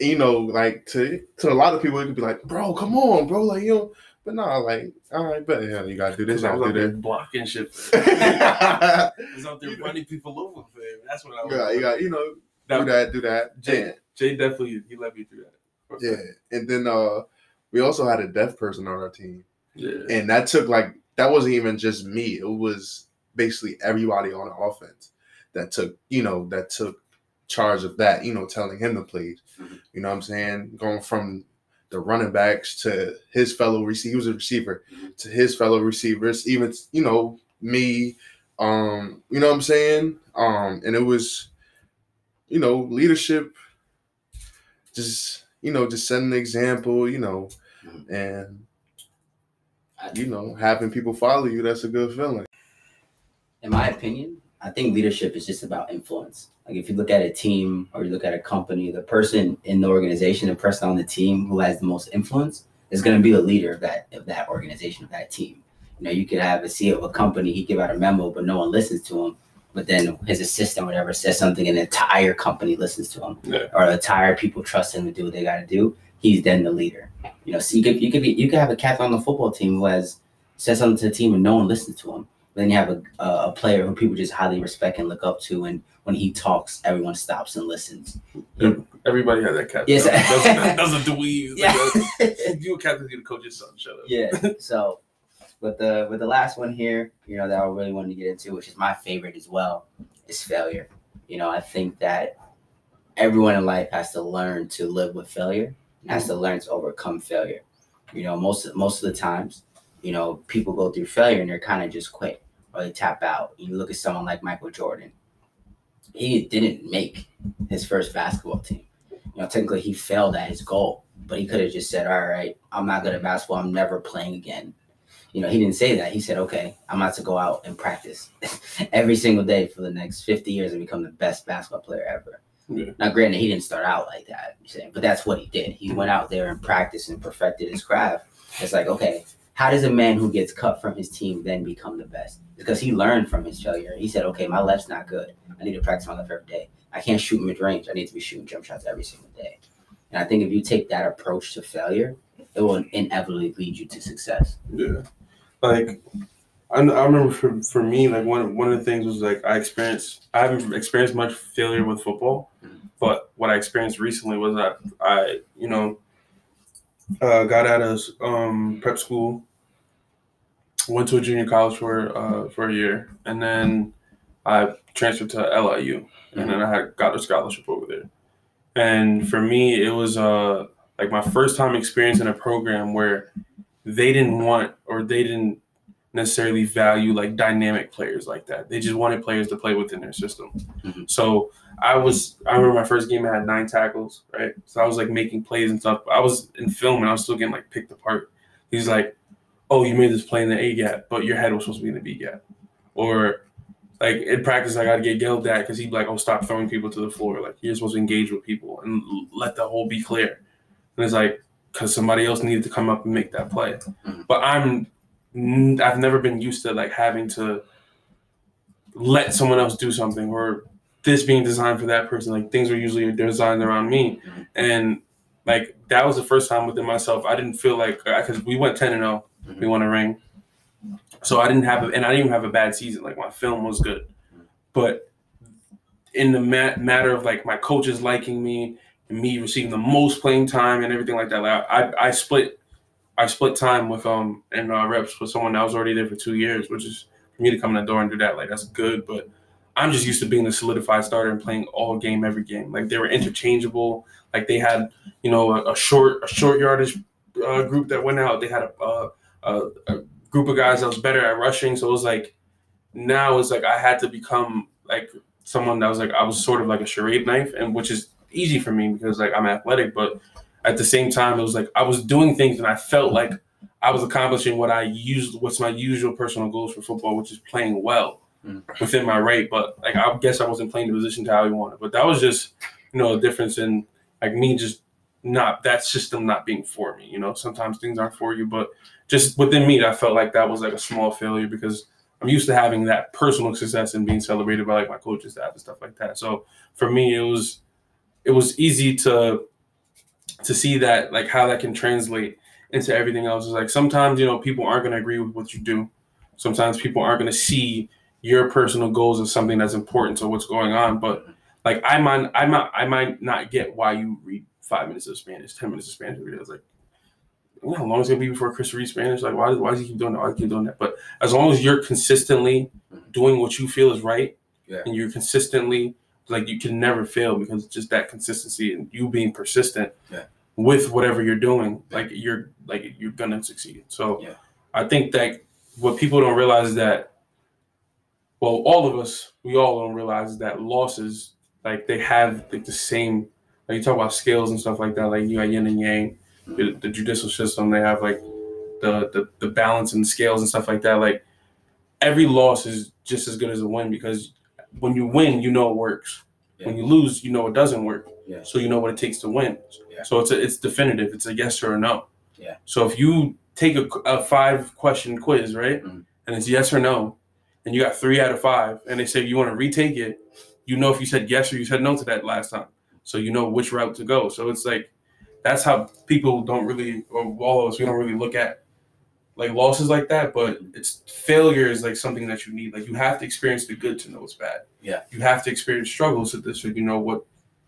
You know, like to to a lot of people, it could be like, bro, come on, bro, like you. Know, but no, like, all right, but yeah, you gotta do this, I was [laughs] out there do blocking shit. I was out there running people over, fam. That's what I was. got, you got, you know, That- do that, do that. Jay, Yeah. Jay definitely he let me through that. Yeah, and then uh, we also had a deaf person on our team. Yeah. and that took like that wasn't even just me. It was basically everybody on the offense that took you know that took charge of that. You know, telling him the plays. Mhm. You know what I'm saying? Going from the running backs to his fellow receiver. He was a receiver Mhm. to his fellow receivers. Even you know me. Um, you know what I'm saying? Um, and it was, you know, leadership. Just you know, just setting an example. You know, Mhm. and you know, having people follow you, that's a good feeling. in my opinion, I think leadership is just about influence. Like if you look at a team or you look at a company, the person in the organization, the person on the team who has the most influence is going to be the leader of that of that organization of that team. You know, you could have a CEO of a company, he give out a memo, but no one listens to him. But then his assistant, whatever, says something, and the entire company listens to him, Yeah. or the entire people trust him to do what they got to do. He's then the leader. You know, so you could you could be you could have a captain on the football team who has said something to the team and no one listens to him. But Then you have a, a player who people just highly respect and look up to, and when he talks, everyone stops and listens. Everybody has that captain. Yes. Doesn't, doesn't dweeb. Yeah. you a captain, you the coach's son. Shut up. yeah. So, with the with the last one here, you know, that I really wanted to get into, which is my favorite as well, is failure. You know, I think that everyone in life has to learn to live with failure and has to learn to overcome failure. You know, most most of the times, you know, people go through failure and they're kind of just quit or they tap out. You look at someone like Michael Jordan. He didn't make his first basketball team. You know, technically he failed at his goal, but he could have just said, "All right, I'm not good at basketball. I'm never playing again." You know, he didn't say that. He said, "Okay, I'm about to go out and practice [laughs] every single day for the next 50 years and become the best basketball player ever." Yeah. Now, granted, he didn't start out like that, saying, but that's what he did. He went out there and practiced and perfected his craft. It's like, okay, how does a man who gets cut from his team then become the best? Because he learned from his failure. He said, okay, my left's not good. I need to practice my left every day. I can't shoot mid range. I need to be shooting jump shots every single day. And I think if you take that approach to failure, it will inevitably lead you to success. Yeah. Like I, I remember for, for me, like one one of the things was like I experienced I haven't experienced much failure with football, but what I experienced recently was that I, you know, uh, got out of um, prep school, went to a junior college for uh, for a year, and then I transferred to LIU, and then I had got a scholarship over there. And for me, it was uh like my first time experiencing a program where they didn't want or they didn't necessarily value like dynamic players like that. They just wanted players to play within their system. Mhm. So I was I remember my first game I had nine tackles, right? So I was like making plays and stuff. I was in film and I was still getting like picked apart. He's like, Oh, you made this play in the A gap, but your head was supposed to be in the B gap. Or like in practice, I got to get yelled at because he'd be like, "Oh, stop throwing people to the floor! Like you're supposed to engage with people and let the whole be clear." And it's like because somebody else needed to come up and make that play. Mhm. But I'm I've never been used to like having to let someone else do something or this being designed for that person. Like things are usually designed around me, Mhm. and like that was the first time within myself I didn't feel like because we went ten and zero, we won a ring. So I didn't have, a, and I didn't even have a bad season. Like my film was good, but in the ma- matter of like my coaches liking me me receiving the most playing time and everything like that, like I, I split, I split time with um and uh, reps with someone that was already there for two years, which is for me to come in the door and do that. Like that's good, but I'm just used to being the solidified starter and playing all game every game. Like they were interchangeable. Like they had, you know, a, a short a short yardage uh, group that went out. They had a, a, a, a group of guys that was better at rushing. So it was like now it's like I had to become like someone that was like I was sort of like a charade knife, and which is easy for me because like I'm athletic, but at the same time it was like I was doing things and I felt like I was accomplishing what I used what's my usual personal goals for football, which is playing well Mm. within my rate. But like I guess I wasn't playing the position to how I wanted. But that was just you know a difference in like me just not that system not being for me. You know, sometimes things aren't for you, but just within me, I felt like that was like a small failure because I'm used to having that personal success and being celebrated by like my coaching staff and stuff like that. So for me, it was it was easy to to see that like how that can translate into everything else. Is like sometimes you know people aren't going to agree with what you do. Sometimes people aren't going to see your personal goals as something that's important to what's going on. But like I might I might I might not get why you read five minutes of Spanish, ten minutes of Spanish day. It's like you know, how long is it gonna be before Chris reads Spanish? Like, why, why does he keep doing that? Why does he keep doing that? But as long as you're consistently mm-hmm. doing what you feel is right, Yeah. and you're consistently like you can never fail because just that consistency and you being persistent Yeah. with whatever you're doing, like you're like you're gonna succeed. So Yeah. I think that what people don't realize is that well, all of us, we all don't realize that losses, like they have like the same like you talk about scales and stuff like that, like you got yin and yang, the, the judicial system, they have like the, the the balance and scales and stuff like that. Like every loss is just as good as a win because when you win, you know it works. When you lose, you know it doesn't work. Yeah. So you know what it takes to win. Yeah. So it's a, it's definitive. It's a yes or a no. Yeah. So if you take a, a five question quiz, right, Mhm. and it's yes or no, and you got three out of five, and they say you want to retake it, you know if you said yes or you said no to that last time, so you know which route to go. So it's like that's how people don't really, or all of us, we don't really look at like losses like that. But it's failure is like something that you need. Like you have to experience the good to know it's bad. Yeah. You have to experience struggles to this, so you know what,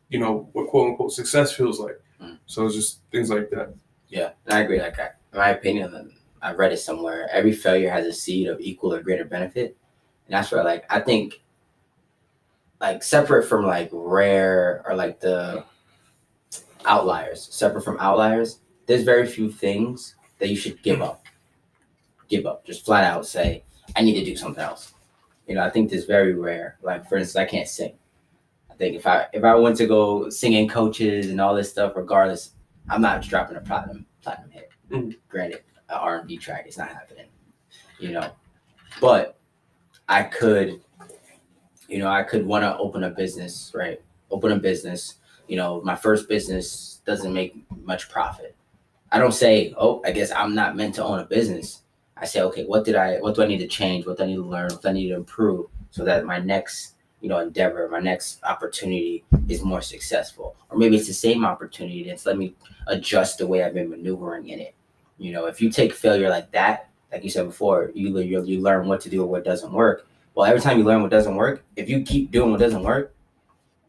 you know what quote unquote success feels like. Mhm. So it's just things like that. Yeah, I agree. Like, I, in my opinion, I read it somewhere. Every failure has a seed of equal or greater benefit, and that's where, like, I think, like, separate from like rare or like the outliers, separate from outliers, there's very few things that you should give up. Give up. Just flat out say, I need to do something else. You know, I think this is very rare. Like, for instance, I can't sing. I think if I if I went to go singing coaches and all this stuff, regardless, I'm not dropping a platinum platinum hit. Mm. Granted, an R and B track it's not happening, you know. But I could, you know, I could want to open a business, right? Open a business. You know, my first business doesn't make much profit. I don't say, oh, I guess I'm not meant to own a business. I say, okay, what did I, what do I need to change? What do I need to learn? What do I need to improve so that my next, you know, endeavor, my next opportunity is more successful? Or maybe it's the same opportunity that's let me adjust the way I've been maneuvering in it. You know, if you take failure like that, like you said before, you you, you learn what to do or what doesn't work. Well, every time you learn what doesn't work, if you keep doing what doesn't work,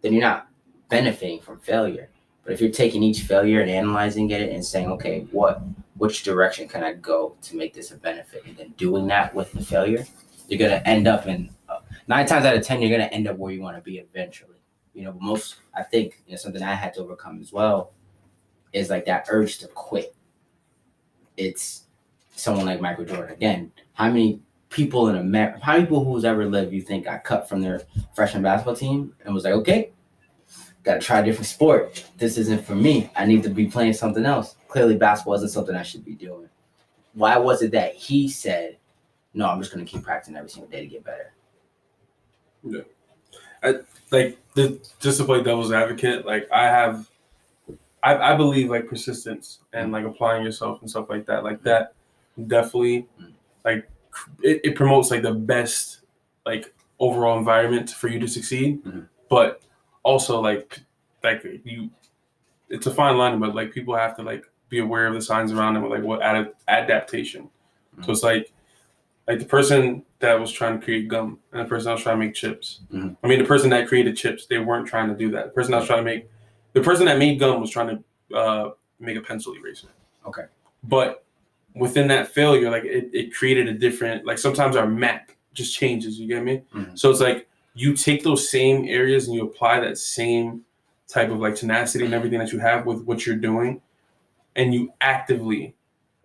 then you're not benefiting from failure. But if you're taking each failure and analyzing it and saying, okay, what which direction can I go to make this a benefit, and then doing that with the failure, you're gonna end up in uh, nine times out of ten, you're gonna end up where you want to be eventually. You know, most I think you know something I had to overcome as well is like that urge to quit. It's someone like Michael Jordan. Again, how many people in America, how many people who's ever lived you think got cut from their freshman basketball team and was like, okay, gotta try a different sport. This isn't for me. I need to be playing something else. Clearly, basketball isn't something I should be doing. Why was it that he said, no, I'm just gonna keep practicing every single day to get better? Yeah. Like the, just to play devil's advocate, like I have, I, I believe like persistence and like applying yourself and stuff like that, like that definitely, like it, it promotes like the best like overall environment for you to succeed, Mhm. but also like like you, it's a fine line, but like people have to like be aware of the signs around them, like what ad- adaptation. So it's like like the person that was trying to create gum and the person that was trying to make chips. Mhm. I mean, the person that created chips, they weren't trying to do that. The person that was trying to make, the person that made gum was trying to uh, make a pencil eraser. Okay. But within that failure, like it, it created a different, like sometimes our map just changes. You get me? Mhm. So it's like you take those same areas and you apply that same type of like tenacity and everything that you have with what you're doing, and you actively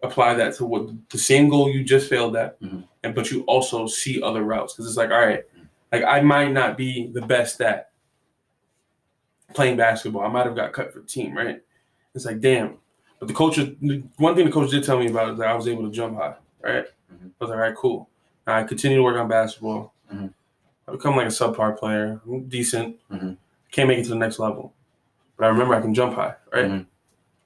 apply that to what the same goal you just failed at, Mhm. and but you also see other routes because it's like, all right, like I might not be the best at playing basketball. I might have got cut for the team, right? It's like, damn. But the coach, one thing the coach did tell me about is that I was able to jump high, right? Mhm. I was like, all right, cool. Now I continue to work on basketball. Mhm. I become like a subpar player. I'm decent. Mhm. Can't make it to the next level. But I remember I can jump high, right? Mhm.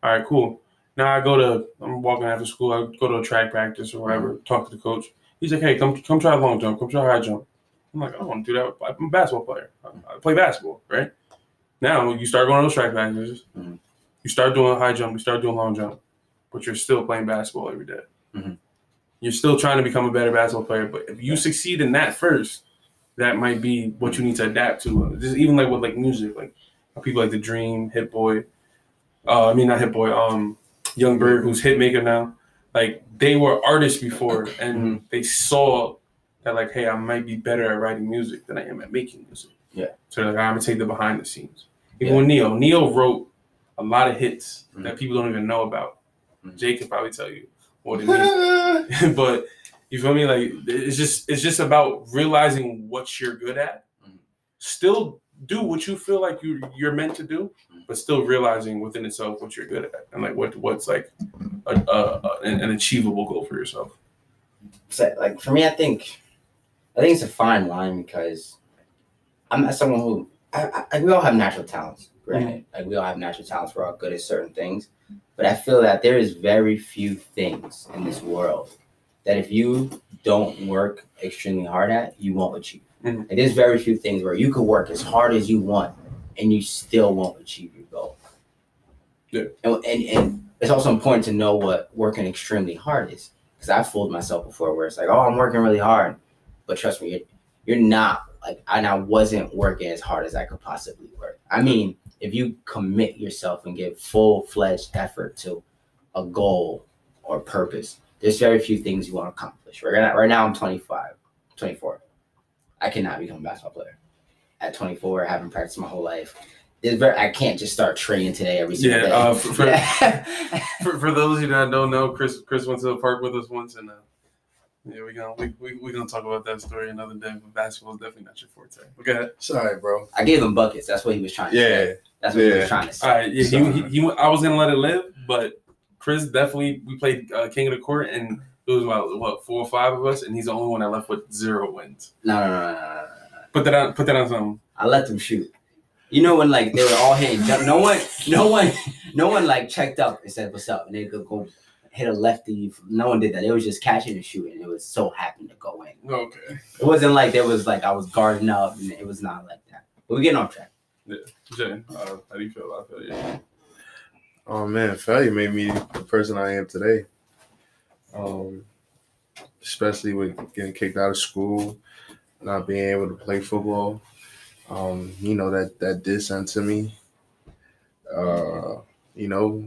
All right, cool. Now I go to, I'm walking after school. I go to a track practice or whatever, talk to the coach. He's like, hey, come come try a long jump. Come try a high jump. I'm like, I don't want to do that. I'm a basketball player. I, I play basketball, right? Now you start going to those track practices. Mhm. You start doing a high jump. You start doing long jump. But you're still playing basketball every day. Mhm. You're still trying to become a better basketball player. But if you succeed in that first, that might be what you need to adapt to. Just even like with like music, like people like the Dream, Hit Boy. Uh, I mean not Hit Boy. Um, Yung Berg, who's Hitmaka now. Like they were artists before, and they saw that like, hey, I might be better at writing music than I am at making music. Yeah. So they're like, I'm gonna take the behind the scenes. Even Yeah. with Ne-Yo, Ne-Yo wrote a lot of hits Mhm. that people don't even know about. Mhm. Jake could probably tell you what it means. but you feel me? Like it's just it's just about realizing what you're good at. Mhm. Still do what you feel like you you're meant to do, but still realizing within itself what you're good at and like what what's like a, a, a, an an achievable goal for yourself. So, like for me, I think, I think it's a fine line because I'm not someone who I, I, we all have natural talents. Granted, mm-hmm. like we all have natural talents. We're all good at certain things, but I feel that there is very few things in this world that if you don't work extremely hard at, you won't achieve. Mhm. Like, there's very few things where you could work as hard as you want and you still won't achieve your goal. Yeah. And, and, and it's also important to know what working extremely hard is because I fooled myself before where it's like, oh, I'm working really hard, but trust me, you're, you're not like, and I wasn't working as hard as I could possibly work. I mean, if you commit yourself and give full fledged effort to a goal or purpose, there's very few things you want to accomplish. Right now, right now I'm 25, 24. I cannot become a basketball player. At 24, I haven't practiced my whole life. Very, I can't just start training today every single Yeah, day. uh, for- for- Yeah. [laughs] For, for those of you that don't know, Chris Chris went to the park with us once, and uh, yeah, we gonna we we we gonna talk about that story another day. But basketball is definitely not your forte. Okay. Sorry, bro. I gave him buckets. That's what he was trying to say. Yeah. That's what he was trying to say. All right. Yeah. He, he, he I was gonna let it live, but Chris definitely. We played uh, King of the Court, and it was about what four or five of us, and he's the only one that left with zero wins. No, no, no, no, no, no, no. Put that on. Put that on something. I let them shoot. You know when like they were all hitting jump. No one, no one, no one like checked up and said what's up, and they could go hit a lefty. No one did that. It was just catching and shooting. It was so happened to go in. Okay. It wasn't like there was like I was guarding up, and it was not like that. But we're getting off track. Yeah, Jay, uh, how do you feel about that? Oh man, failure made me the person I am today. Um, especially with getting kicked out of school, not being able to play football. Um, you know that that did something to me. Uh, you know,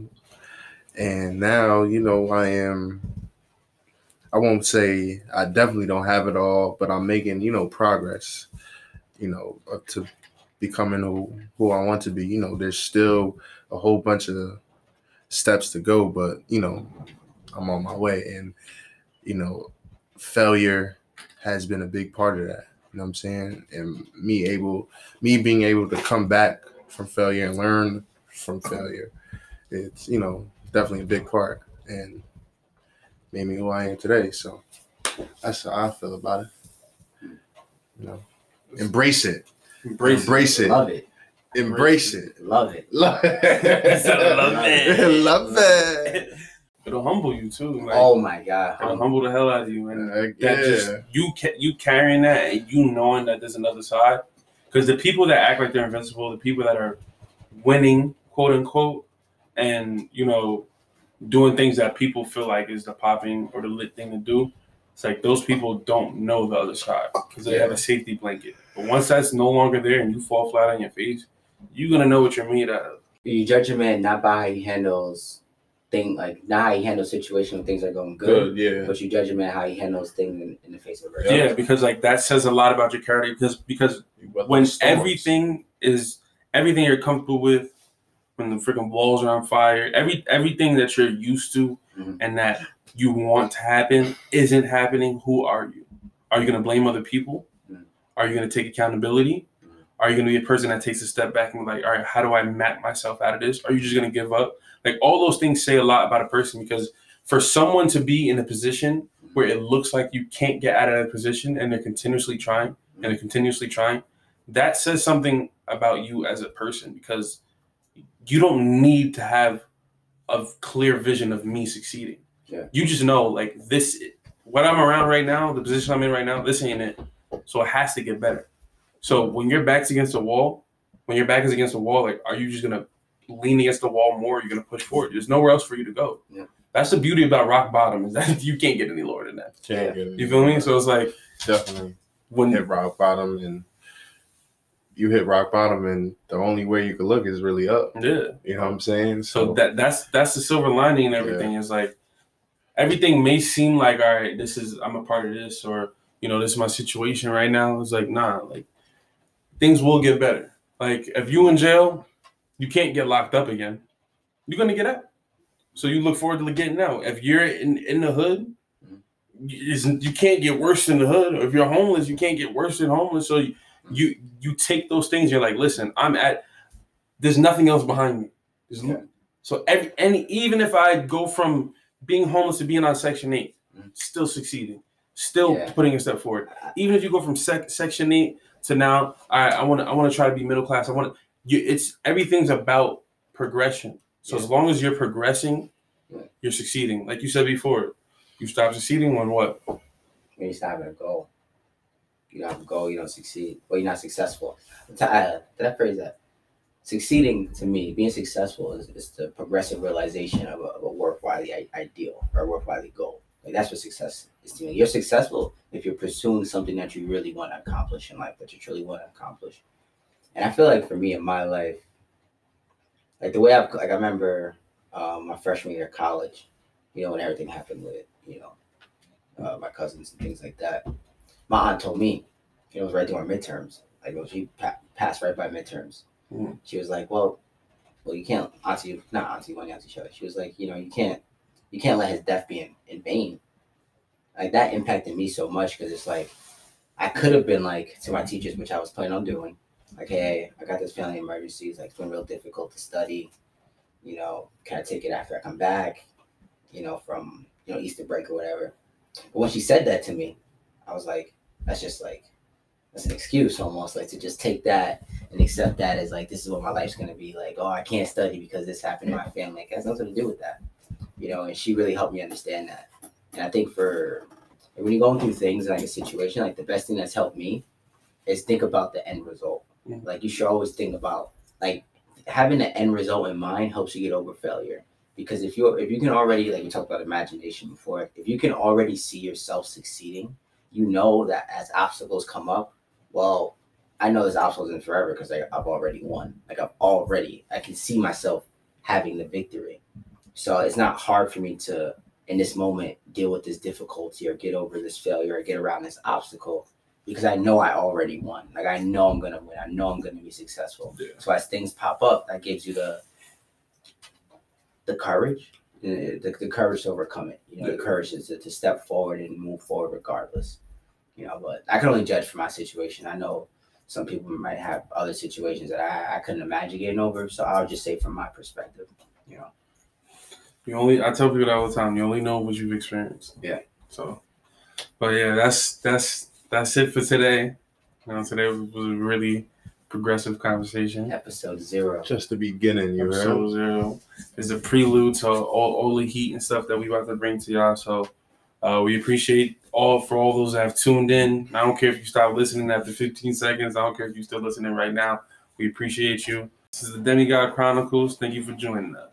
and now you know I am. I won't say I definitely don't have it all, but I'm making you know progress. You know, up to becoming who, who I want to be. You know, there's still a whole bunch of steps to go, but you know, I'm on my way. And you know, failure has been a big part of that. You know what I'm saying? And me able, me being able to come back from failure and learn from failure, it's you know definitely a big part and made me who I am today. So that's how I feel about it. You know, embrace it, Embrace. embrace it, Love it. embrace it. Love it. Love it. [laughs] Love it. it. [laughs] Love it. [laughs] It'll humble you too. Like, Oh my god. It'll humble the hell out of you, and Heck that yeah. just you ca- you carrying that and you knowing that there's another side. Because the people that act like they're invincible, the people that are winning, quote unquote, and you know, doing things that people feel like is the popping or the lit thing to do. It's like those people don't know the other side because they have a safety blanket. But once that's no longer there and you fall flat on your face, you're gonna know what you're made out of. You judge a man not by how he handles thing like not how he handles situation when things are going good, Good, yeah. but you judge a man how he handles things in, in the face of adversity. Yeah, because like that says a lot about your character. Because because when everything is everything you're comfortable with, when the freaking walls are on fire, every everything that you're used to Mhm. and that you want to happen isn't happening, who are you? Are you gonna blame other people? Mhm. Are you gonna take accountability? Mhm. Are you gonna be a person that takes a step back and be like, all right, how do I map myself out of this? Are you just gonna give up? Like all those things say a lot about a person because for someone to be in a position where it looks like you can't get out of that position and they're continuously trying and they're continuously trying, that says something about you as a person because you don't need to have a clear vision of me succeeding. Yeah. You just know like this what I'm around right now, the position I'm in right now, this ain't it. So it has to get better. So when your back's against the wall, when your back is against the wall, like are you just gonna lean against the wall more? You're gonna push forward. There's nowhere else for you to go. Yeah. That's the beauty about rock bottom is that [laughs] you can't get any lower than that. Can't get it. You feel me? So it's like Definitely when hit rock bottom and you hit rock bottom, and the only way you can look is really up. Yeah. You know what I'm saying? So that that's that's the silver lining and everything is like everything may seem like all right, this is I'm a part of this or you know this is my situation right now. It's like nah, like things will get better. Like if you in jail, you can't get locked up again. You're gonna get out. So you look forward to getting out. If you're in in the hood, you, can't get worse than the hood. If you're homeless, you can't get worse than homeless. So you you, you take those things. You're like, listen, I'm at. There's nothing else behind me. There's no- so every any even if I go from being homeless to being on Section Eight, still succeeding, still Yeah. putting a step forward. Even if you go from sec, Section Eight to now, I I want to I want to try to be middle class. I want to. You, it's everything's about progression. So Yeah. as long as you're progressing, you're succeeding. Like you said before, you stop succeeding when what? when you start having a goal. You don't have a goal, you don't succeed. Well, you're not successful. Uh, Did I phrase that? Succeeding to me, being successful is, is the progressive realization of a, of a worthwhile ideal or a worthwhile goal. Like that's what success is to me. You're successful if you're pursuing something that you really want to accomplish in life, that you truly want to accomplish. And I feel like for me in my life, like the way I've like I remember um, my freshman year of college, you know, when everything happened with you know uh, my cousins and things like that. My aunt told me, you know, it was right during midterms. Like when she pa- passed right by midterms, Mhm. she was like, "Well, well, you can't, auntie, not auntie, one auntie Shelley. She was like, you know, you can't, you can't let his death be in, in vain." Like that impacted me so much because it's like I could have been like to my teachers, which I was planning on doing, like, "Hey, I got this family emergency. It's like it's been real difficult to study. You know, can I take it after I come back? You know, from you know Easter break or whatever." But when she said that to me, I was like, that's just like that's an excuse almost like to just take that and accept that as like this is what my life's gonna be like oh i can't study because this happened in my family it has nothing to do with that you know and she really helped me understand that and i think for when you're going through things like a situation like the best thing that's helped me is think about the end result Mhm. like you should always think about like having the end result in mind helps you get over failure because if you're if you can already like we talked about imagination before if you can already see yourself succeeding you know that as obstacles come up, well, I know this obstacles in forever because I've already won. Like I've already, I can see myself having the victory. So it's not hard for me to, in this moment, deal with this difficulty or get over this failure or get around this obstacle because I know I already won. Like I know I'm gonna win. I know I'm gonna be successful. Yeah. So as things pop up, that gives you the the courage, the, the, courage to overcome it. You know, the courage to, to step forward and move forward regardless. You know, but I can only judge for my situation. I know some people might have other situations that I, I couldn't imagine getting over. So I'll just say from my perspective, you know. You only I tell people that all the time. You only know what you've experienced. Yeah. So, but yeah, that's that's that's it for today. You know, today was a really progressive conversation. Episode zero. Just the beginning, you heard? Episode zero is a prelude to all, all the heat and stuff that we about to bring to y'all. So uh, we appreciate all for all those that have tuned in. I don't care if you stop listening after 15 seconds. I don't care if you're still listening right now. We appreciate you. This is the Demigod Chronicles. Thank you for joining us.